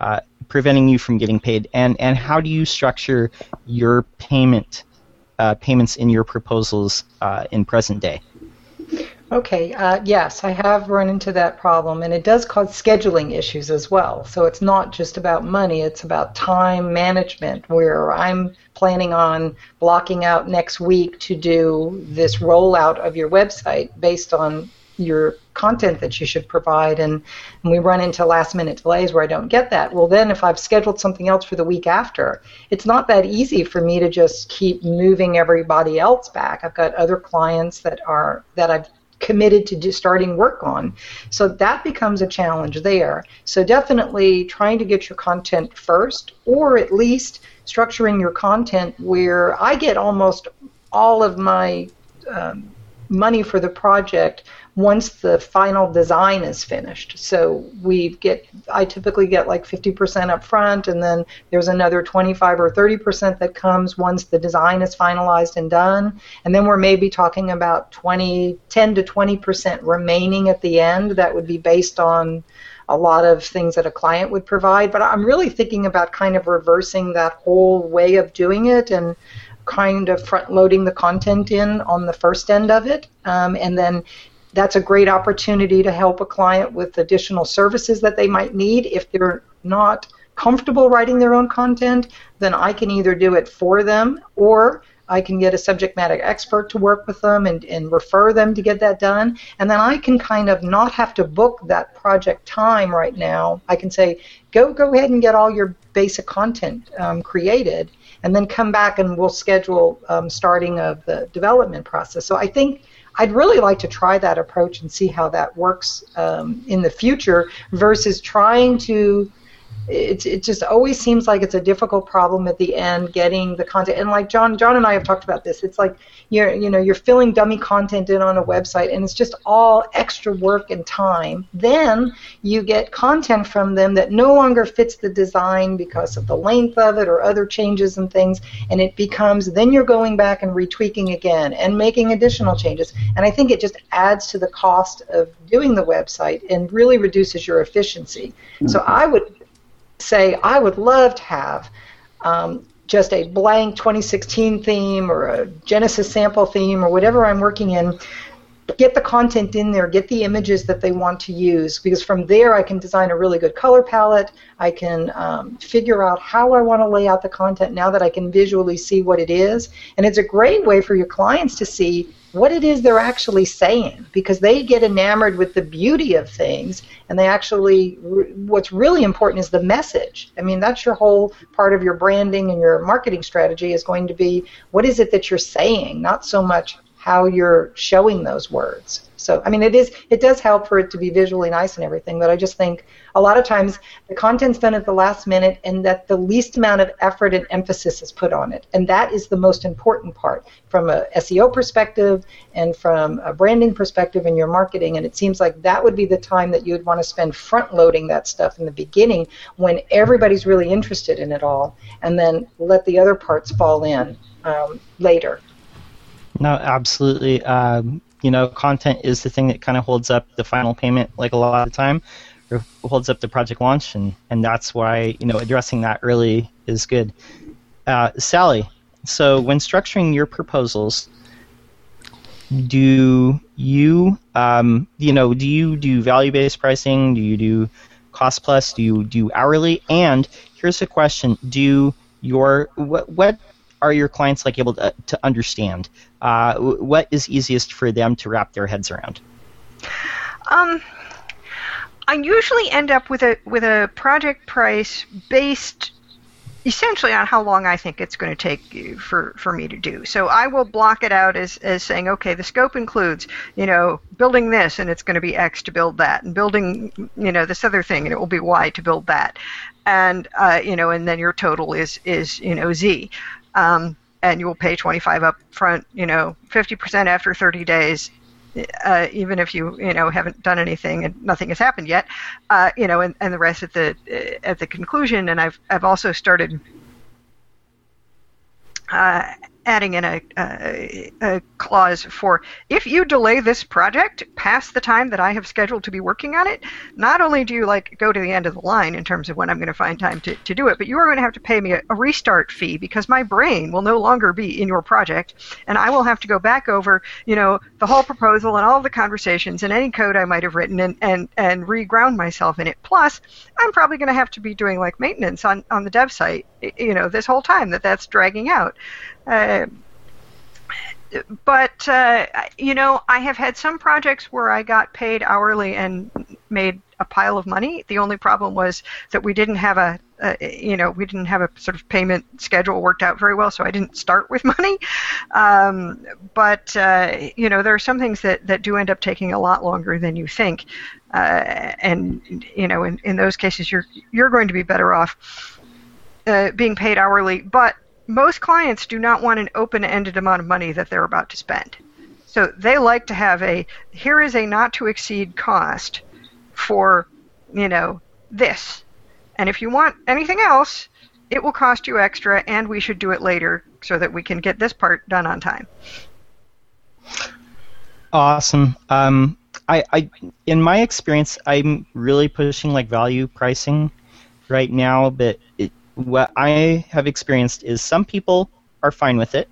uh, preventing you from getting paid, and and how do you structure your payment? uh, payments in your proposals uh, in present day? Okay, uh, yes, I have run into that problem, and it does cause scheduling issues as well. So it's not just about money, it's about time management, where I'm planning on blocking out next week to do this rollout of your website based on your content that you should provide and, and we run into last minute delays where I don't get that. Well then if I've scheduled something else for the week after, it's not that easy for me to just keep moving everybody else back. I've got other clients that are that I've committed to starting work on. So that becomes a challenge there. So definitely trying to get your content first or at least structuring your content where I get almost all of my um, money for the project once the final design is finished. So we get, I typically get like 50% up front, and then there's another 25 or 30% that comes once the design is finalized and done. And then we're maybe talking about 20, 10 to 20% remaining at the end. That would be based on a lot of things that a client would provide. But I'm really thinking about kind of reversing that whole way of doing it and kind of front loading the content in on the first end of it um, and then that's a great opportunity to help a client with additional services that they might need. If they're not comfortable writing their own content, then I can either do it for them or I can get a subject matter expert to work with them and, and refer them to get that done. And then I can kind of not have to book that project time right now. I can say, go go ahead and get all your basic content um, created, and then come back and we'll schedule um, starting of the development process. So I think I'd really like to try that approach and see how that works um, in the future versus trying to it, it just always seems like it's a difficult problem at the end getting the content. And like john john and i have talked about this. It's like you're you know you're filling dummy content in on a website and it's just all extra work and time. Then you get content from them that no longer fits the design because of the length of it or other changes and things and it becomes then you're going back and retweaking again and making additional changes. And i think it just adds to the cost of doing the website and really reduces your efficiency. Mm-hmm. so i would say, I would love to have um, just a blank 2016 theme or a Genesis sample theme or whatever I'm working in. Get the content in there, get the images that they want to use, because from there I can design a really good color palette. I can um, figure out how I want to lay out the content now that I can visually see what it is. And it's a great way for your clients to see what it is they're actually saying because they get enamored with the beauty of things and they actually what's really important is the message. I mean that's your whole part of your branding and your marketing strategy is going to be what is it that you're saying? Not so much how you're showing those words. So, I mean, it is it does help for it to be visually nice and everything, but I just think a lot of times the content's done at the last minute, and that the least amount of effort and emphasis is put on it, and that is the most important part from a SEO perspective and from a branding perspective in your marketing. And it seems like that would be the time that you would want to spend front loading that stuff in the beginning when everybody's really interested in it all, and then let the other parts fall in um, later. No, absolutely. Um, you know, content is the thing that kind of holds up the final payment, like a lot of the time, or holds up the project launch, and, and that's why you know addressing that early is good. Uh, Sally, so when structuring your proposals, do you um, you know do you do value-based pricing? Do you do cost plus? Do you do hourly? And here's a question: Do your what what are your clients like able to, to understand? Uh, what is easiest for them to wrap their heads around? Um, I usually end up with a with a project price based essentially on how long I think it's going to take for, for me to do. So I will block it out as, as saying, okay, the scope includes, you know, building this and it's going to be X to build that, and building, you know, this other thing and it will be Y to build that, and uh, you know, and then your total is is you know Z um, and you will pay 25 up front, you know, 50% after 30 days, uh, even if you you know haven't done anything and nothing has happened yet, uh, you know, and, and the rest at the at the conclusion. And I've I've also started uh, adding in a, a, a, clause for if you delay this project past the time that I have scheduled to be working on it, not only do you like go to the end of the line in terms of when I'm going to find time to, to do it, but you are going to have to pay me a, a restart fee because my brain will no longer be in your project and I will have to go back over, you know, the whole proposal and all the conversations and any code I might have written and, and, and reground myself in it. Plus, I'm probably going to have to be doing like maintenance on, on the dev site, you know, this whole time that that's dragging out. But uh, you know, I have had some projects where I got paid hourly and made a pile of money. The only problem was that we didn't have a, a you know, we didn't have a sort of payment schedule worked out very well, so I didn't start with [LAUGHS] money. Um, but uh, you know, there are some things that that do end up taking a lot longer than you think, uh, and you know, in, in those cases, you're you're going to be better off uh, being paid hourly, but most clients do not want an open-ended amount of money that they're about to spend. So they like to have a here is a not to exceed cost for, you know, this. And if you want anything else, it will cost you extra and we should do it later so that we can get this part done on time. Awesome. Um, I, I, in my experience, I'm really pushing like value pricing right now, but it, what I have experienced is some people are fine with it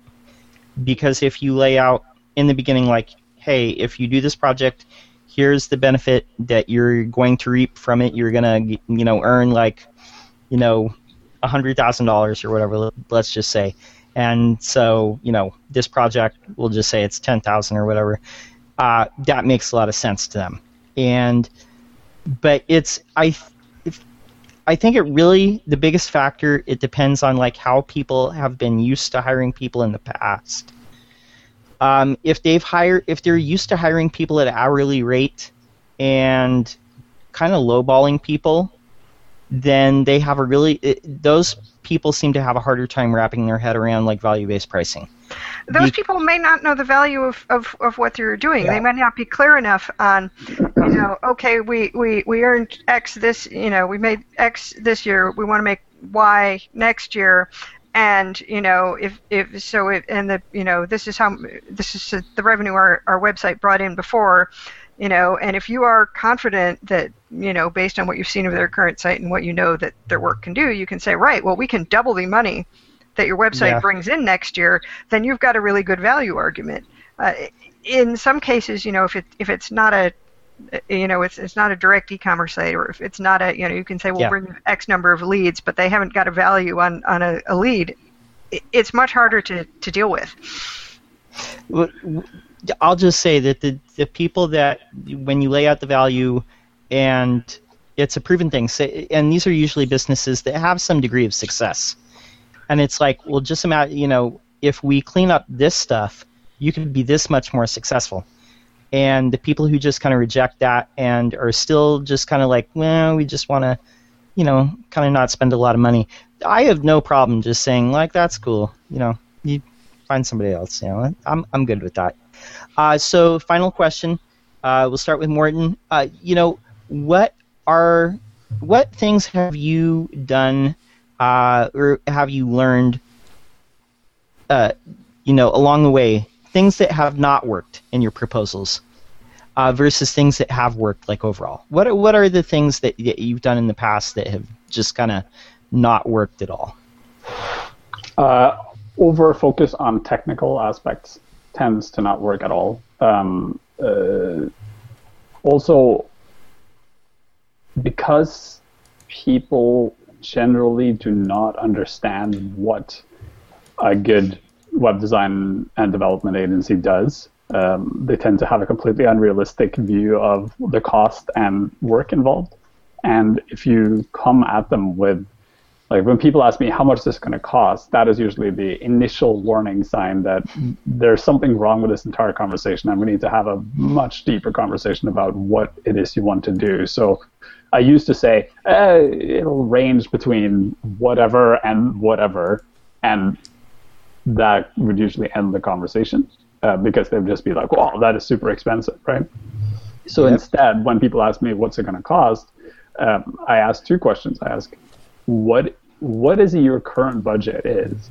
because if you lay out in the beginning, like, hey, if you do this project, here's the benefit that you're going to reap from it. You're gonna, you know, earn like, you know, a hundred thousand dollars or whatever. Let's just say, and so you know this project we'll just say it's 10,000 or whatever uh, that makes a lot of sense to them and but it's I I think it really the biggest factor it depends on like how people have been used to hiring people in the past um, if they've hired if they're used to hiring people at hourly rate and kind of lowballing people then they have a really it, those people seem to have a harder time wrapping their head around like value-based pricing. Those people may not know the value of, of, of what they're doing. Yeah. They might not be clear enough on, you know, okay, we, we, we earned X this, you know, we made X this year. We want to make Y next year, and you know if if so if, and the you know this is how this is the revenue our, our website brought in before you know and if you are confident that you know based on what you've seen of their current site and what you know that their work can do you can say right well we can double the money that your website yeah. brings in next year then you've got a really good value argument uh, in some cases you know if it if it's not a you know it's it's not a direct e-commerce site or if it's not a you know you can say we'll yeah. bring x number of leads but they haven't got a value on on a, a lead it's much harder to to deal with I'll just say that the the people that when you lay out the value and it's a proven thing, and these are usually businesses that have some degree of success, and it's like, well, just imagine, you know, if we clean up this stuff, you could be this much more successful. And the people who just kind of reject that and are still just kind of like, well, we just want to, you know, kind of not spend a lot of money. I have no problem just saying like, that's cool, you know, you find somebody else. You know, I'm I'm good with that. Uh, so, final question. Uh, we'll start with Morten. Uh, you know, what are what things have you done uh, or have you learned? Uh, you know, along the way, things that have not worked in your proposals uh, versus things that have worked, like overall. What are, what are the things that, that you've done in the past that have just kind of not worked at all? over focus on technical aspects tends to not work at all. Um, uh, also, because people generally do not understand what a good web design and development agency does, um, they tend to have a completely unrealistic view of the cost and work involved. And if you come at them with like when people ask me how much this is going to cost, that is usually the initial warning sign that there's something wrong with this entire conversation, and we need to have a much deeper conversation about what it is you want to do. So, I used to say eh, it'll range between whatever and whatever, and that would usually end the conversation uh, because they'd just be like, "Wow, that is super expensive," right? So yep. instead, when people ask me what's it going to cost, um, I ask two questions. I ask, what what is your current budget is,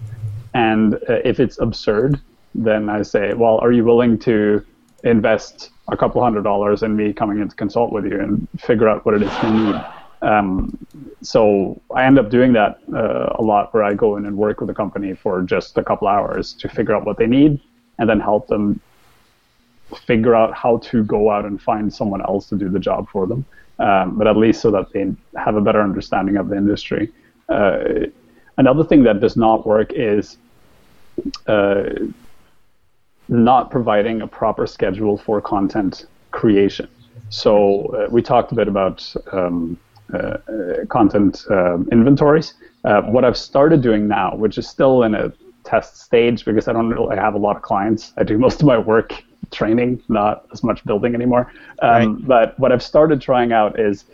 and uh, if it's absurd, then I say, well, are you willing to invest a couple hundred dollars in me coming in to consult with you and figure out what it is you need? Um, so I end up doing that uh, a lot, where I go in and work with a company for just a couple hours to figure out what they need, and then help them figure out how to go out and find someone else to do the job for them. Um, but at least so that they have a better understanding of the industry. Uh, another thing that does not work is uh, not providing a proper schedule for content creation. So uh, we talked a bit about um, uh, uh, content uh, inventories. what I've started doing now, which is still in a test stage because I don't really have a lot of clients. I do [LAUGHS] most of my work training, not as much building anymore. Um, right. But what I've started trying out is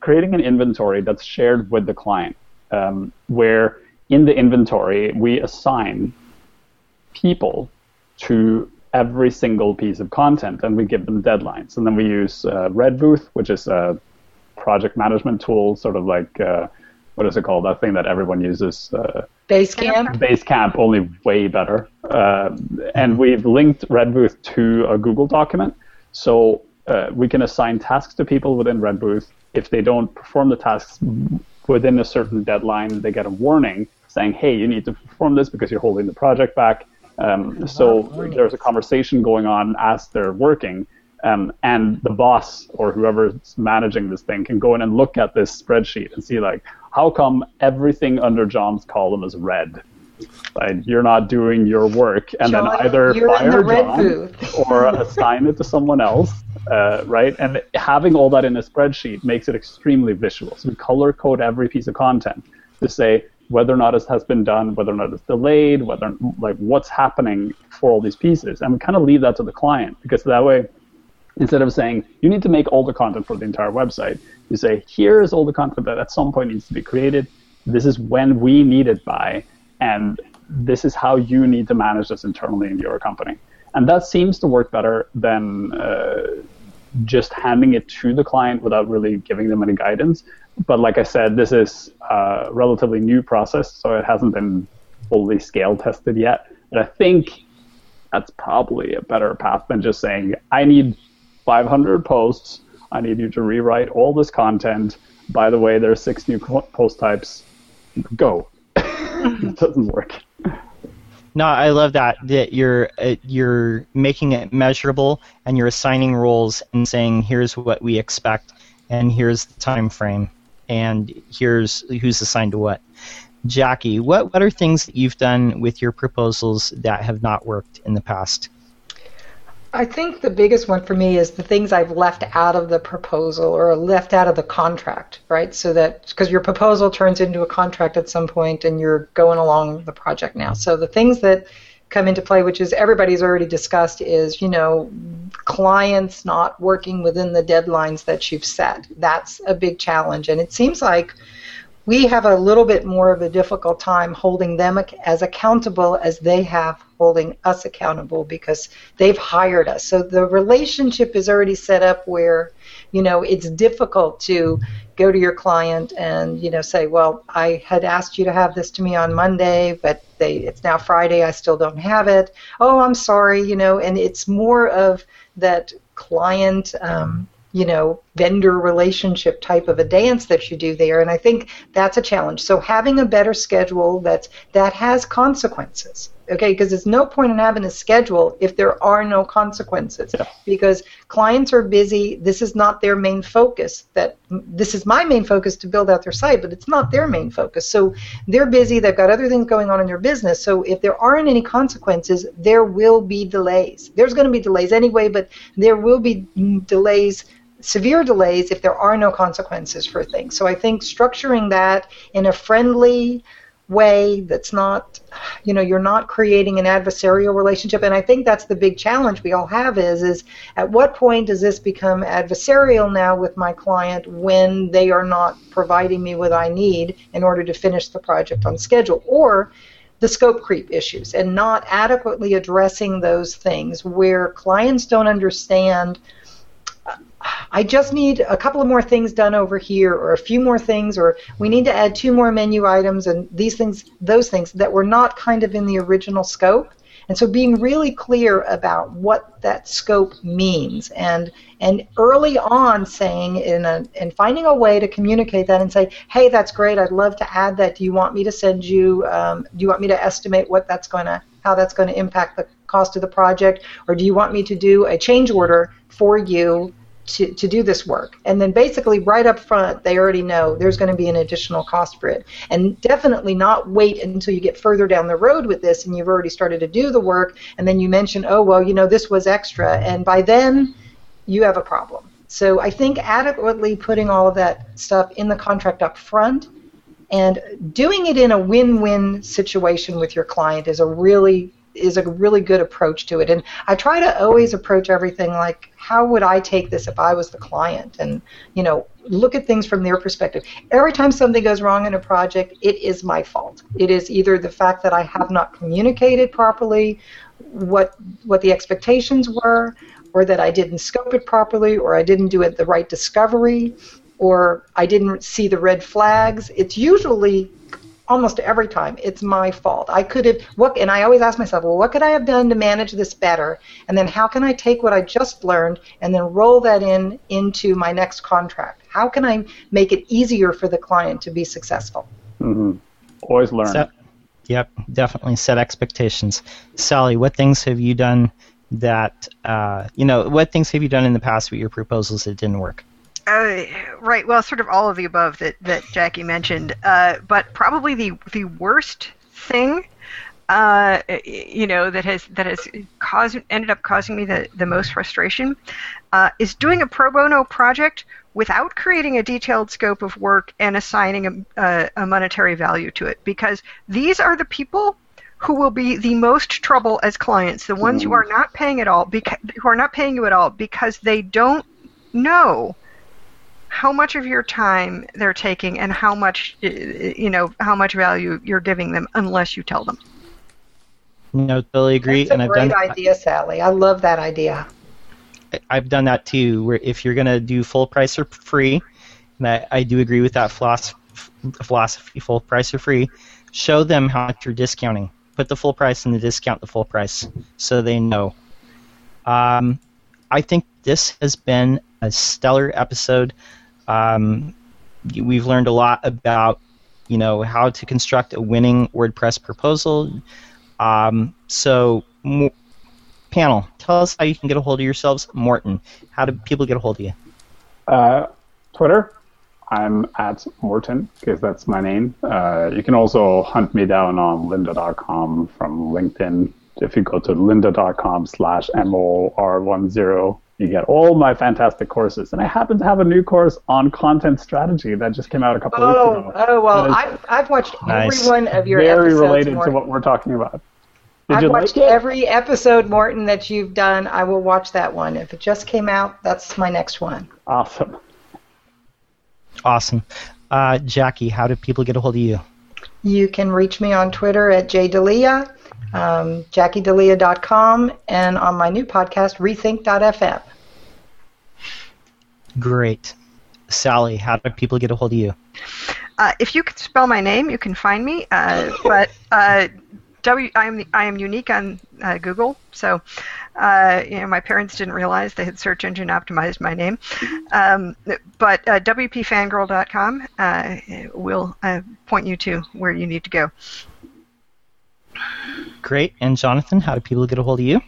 creating an inventory that's shared with the client um, where in the inventory we assign people to every single piece of content and we give them deadlines. And then we use uh, Redbooth, which is a project management tool, sort of like, uh, what is it called? That thing that everyone uses. Uh, Basecamp? Basecamp, only way better. Uh, and we've linked Redbooth to a Google document. So uh, we can assign tasks to people within Redbooth. If they don't perform the tasks within a certain deadline, they get a warning saying, hey, you need to perform this because you're holding the project back. Um, so there's a conversation going on as they're working. Um, and the boss or whoever's managing this thing can go in and look at this spreadsheet and see like how come everything under John's column is red Like you're not doing your work, and John, then either fire the John or assign it to someone else, uh, right? And having all that in a spreadsheet makes it extremely visual. So we color code every piece of content to say whether or not it has been done, whether or not it's delayed, whether like what's happening for all these pieces, and we kind of leave that to the client because that way instead of saying you need to make all the content for the entire website, you say here's all the content that at some point needs to be created. This is when we need it by, and this is how you need to manage this internally in your company. And that seems to work better than uh, just handing it to the client without really giving them any guidance. But like I said, this is a relatively new process, so it hasn't been fully scale tested yet. But I think that's probably a better path than just saying, I need 500 posts. I need you to rewrite all this content. By the way, there are six new post types. Go. [LAUGHS] it doesn't work. No, I love that that you're uh, you're making it measurable and you're assigning roles and saying here's what we expect and here's the time frame and here's who's assigned to what. Jackie, what what are things that you've done with your proposals that have not worked in the past? I think the biggest one for me is the things I've left out of the proposal or left out of the contract, right? So that because your proposal turns into a contract at some point and you're going along the project now. So the things that come into play, which is everybody's already discussed, is you know clients not working within the deadlines that you've set. That's a big challenge, and it seems like we have a little bit more of a difficult time holding them as accountable as they have holding us accountable because they've hired us. So the relationship is already set up where, you know, it's difficult to go to your client and, you know, say, well, I had asked you to have this to me on Monday, but they it's now Friday, I still don't have it. Oh, I'm sorry, you know, and it's more of that client um, you know, vendor relationship type of a dance that you do there, and I think that's a challenge. So having a better schedule that's that has consequences, okay? Because there's no point in having a schedule if there are no consequences. Yeah. Because clients are busy. This is not their main focus. That this is my main focus to build out their site, but it's not their main focus. So they're busy. They've got other things going on in their business. So if there aren't any consequences, there will be delays. There's going to be delays anyway, but there will be delays severe delays if there are no consequences for things. So I think structuring that in a friendly way that's not you know you're not creating an adversarial relationship and i think that's the big challenge we all have is is at what point does this become adversarial now with my client when they are not providing me what i need in order to finish the project on schedule or the scope creep issues and not adequately addressing those things where clients don't understand I just need a couple of more things done over here, or a few more things, or we need to add two more menu items, and these things, those things that were not kind of in the original scope. And so being really clear about what that scope means and and early on saying in a and finding a way to communicate that and say, hey, that's great. I'd love to add that. Do you want me to send you? Um, do you want me to estimate what that's going to how that's going to impact the cost of the project, or do you want me to do a change order for you to, to do this work. And then basically, right up front, they already know there's going to be an additional cost for it. And definitely not wait until you get further down the road with this and you've already started to do the work, and then you mention, oh, well, you know, this was extra. And by then, you have a problem. So I think adequately putting all of that stuff in the contract up front and doing it in a win-win situation with your client is a really is a really good approach to it. And I try to always approach everything like, how would I take this if I was the client? And, you know, look at things from their perspective. Every time something goes wrong in a project, it is my fault. It is either the fact that I have not communicated properly what what the expectations were, or that I didn't scope it properly, or I didn't do it the right discovery, or I didn't see the red flags. It's usually almost every time it's my fault. I could have what and I always ask myself, well, what could I have done to manage this better? And then how can I take what I just learned and then roll that in into my next contract? How can I make it easier for the client to be successful? Mm-hmm. Always learn. Set, yep, definitely set expectations. Sally, what things have you done that uh, you know? What things have you done in the past with your proposals that didn't work? Uh, right. Well, sort of all of the above that, that Jackie mentioned. Uh, but probably the the worst thing uh, you know, that has that has caused ended up causing me the, the most frustration uh, is doing a pro bono project without creating a detailed scope of work and assigning a, a, monetary value to it. Because these are the people who will be the most trouble as clients, the ones who are not paying at all, beca- who are not paying you at all because they don't know how much of your time they're taking and how much you know how much value you're giving them unless you tell them. No, totally agree. That's a and great I've done idea, Sally. I love that idea. I've done that too. Where if you're gonna do full price or free, and I, I do agree with that philosophy, philosophy, full price or free. Show them how much you're discounting. Put the full price and the discount the full price, so they know. Um, I think this has been a stellar episode. Um, we've learned a lot about, you know, how to construct a winning WordPress proposal. Um, so, panel, tell us how you can get a hold of yourselves. Morten, how do people get a hold of you? Uh, Twitter, I'm at Morten because that's my name. Uh, you can also hunt me down on lynda.com from LinkedIn. If you go to lynda.com slash MOR10, you get all my fantastic courses. And I happen to have a new course on content strategy that just came out a couple oh, weeks ago. Oh, well, I've, I've watched nice. every one of your very episodes. related Morten. to what we're talking about. Did I've watched like every episode, Morten, that you've done. I will watch that one. If it just came out, that's my next one. Awesome. Awesome. Uh, Jackie, how do people get a hold of you? You can reach me on Twitter at jdelia, um, jackiedelia.com, and on my new podcast, rethink.fm. Great. Sally, how do people get a hold of you? Uh, if you can spell my name, you can find me. Uh, [LAUGHS] but uh, W, I am I am unique on uh, Google, so uh, you know my parents didn't realize they had search engine optimized my name. Um, but uh, WPFangirl.com uh, will uh, point you to where you need to go. Great. And Jonathan, how do people get a hold of you?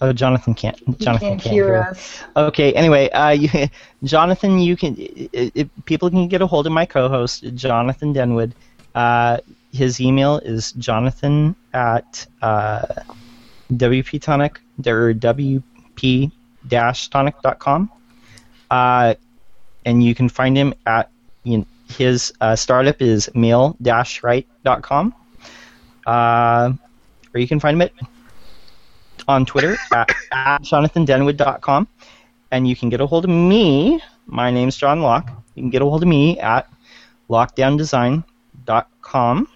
Oh, Jonathan can't. Jonathan can't hear us. Okay. Anyway, uh, you, [LAUGHS] Jonathan, you can. It, it, people can get a hold of my co-host, Jonathan Denwood. Uh, his email is jonathan at uh, wptonic or wp-tonic.com. Uh, and you can find him at you know, his uh, startup is mail-right.com. Uh, or you can find him at, on Twitter at, at jonathandenwood.com. And you can get a hold of me. My name's John Locke. You can get a hold of me at lockedowndesign.com.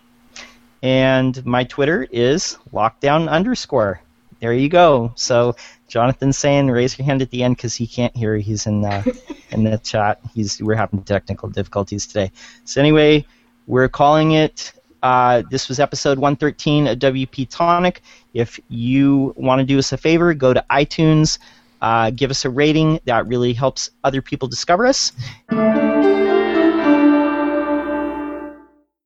And my Twitter is lockedown underscore. There you go. So Jonathan's saying raise your hand at the end because he can't hear. He's in the [LAUGHS] in the chat. He's we're having technical difficulties today. So anyway, we're calling it. Uh, this was episode 113 of WP Tonic. If you want to do us a favor, go to iTunes, uh, give us a rating. That really helps other people discover us.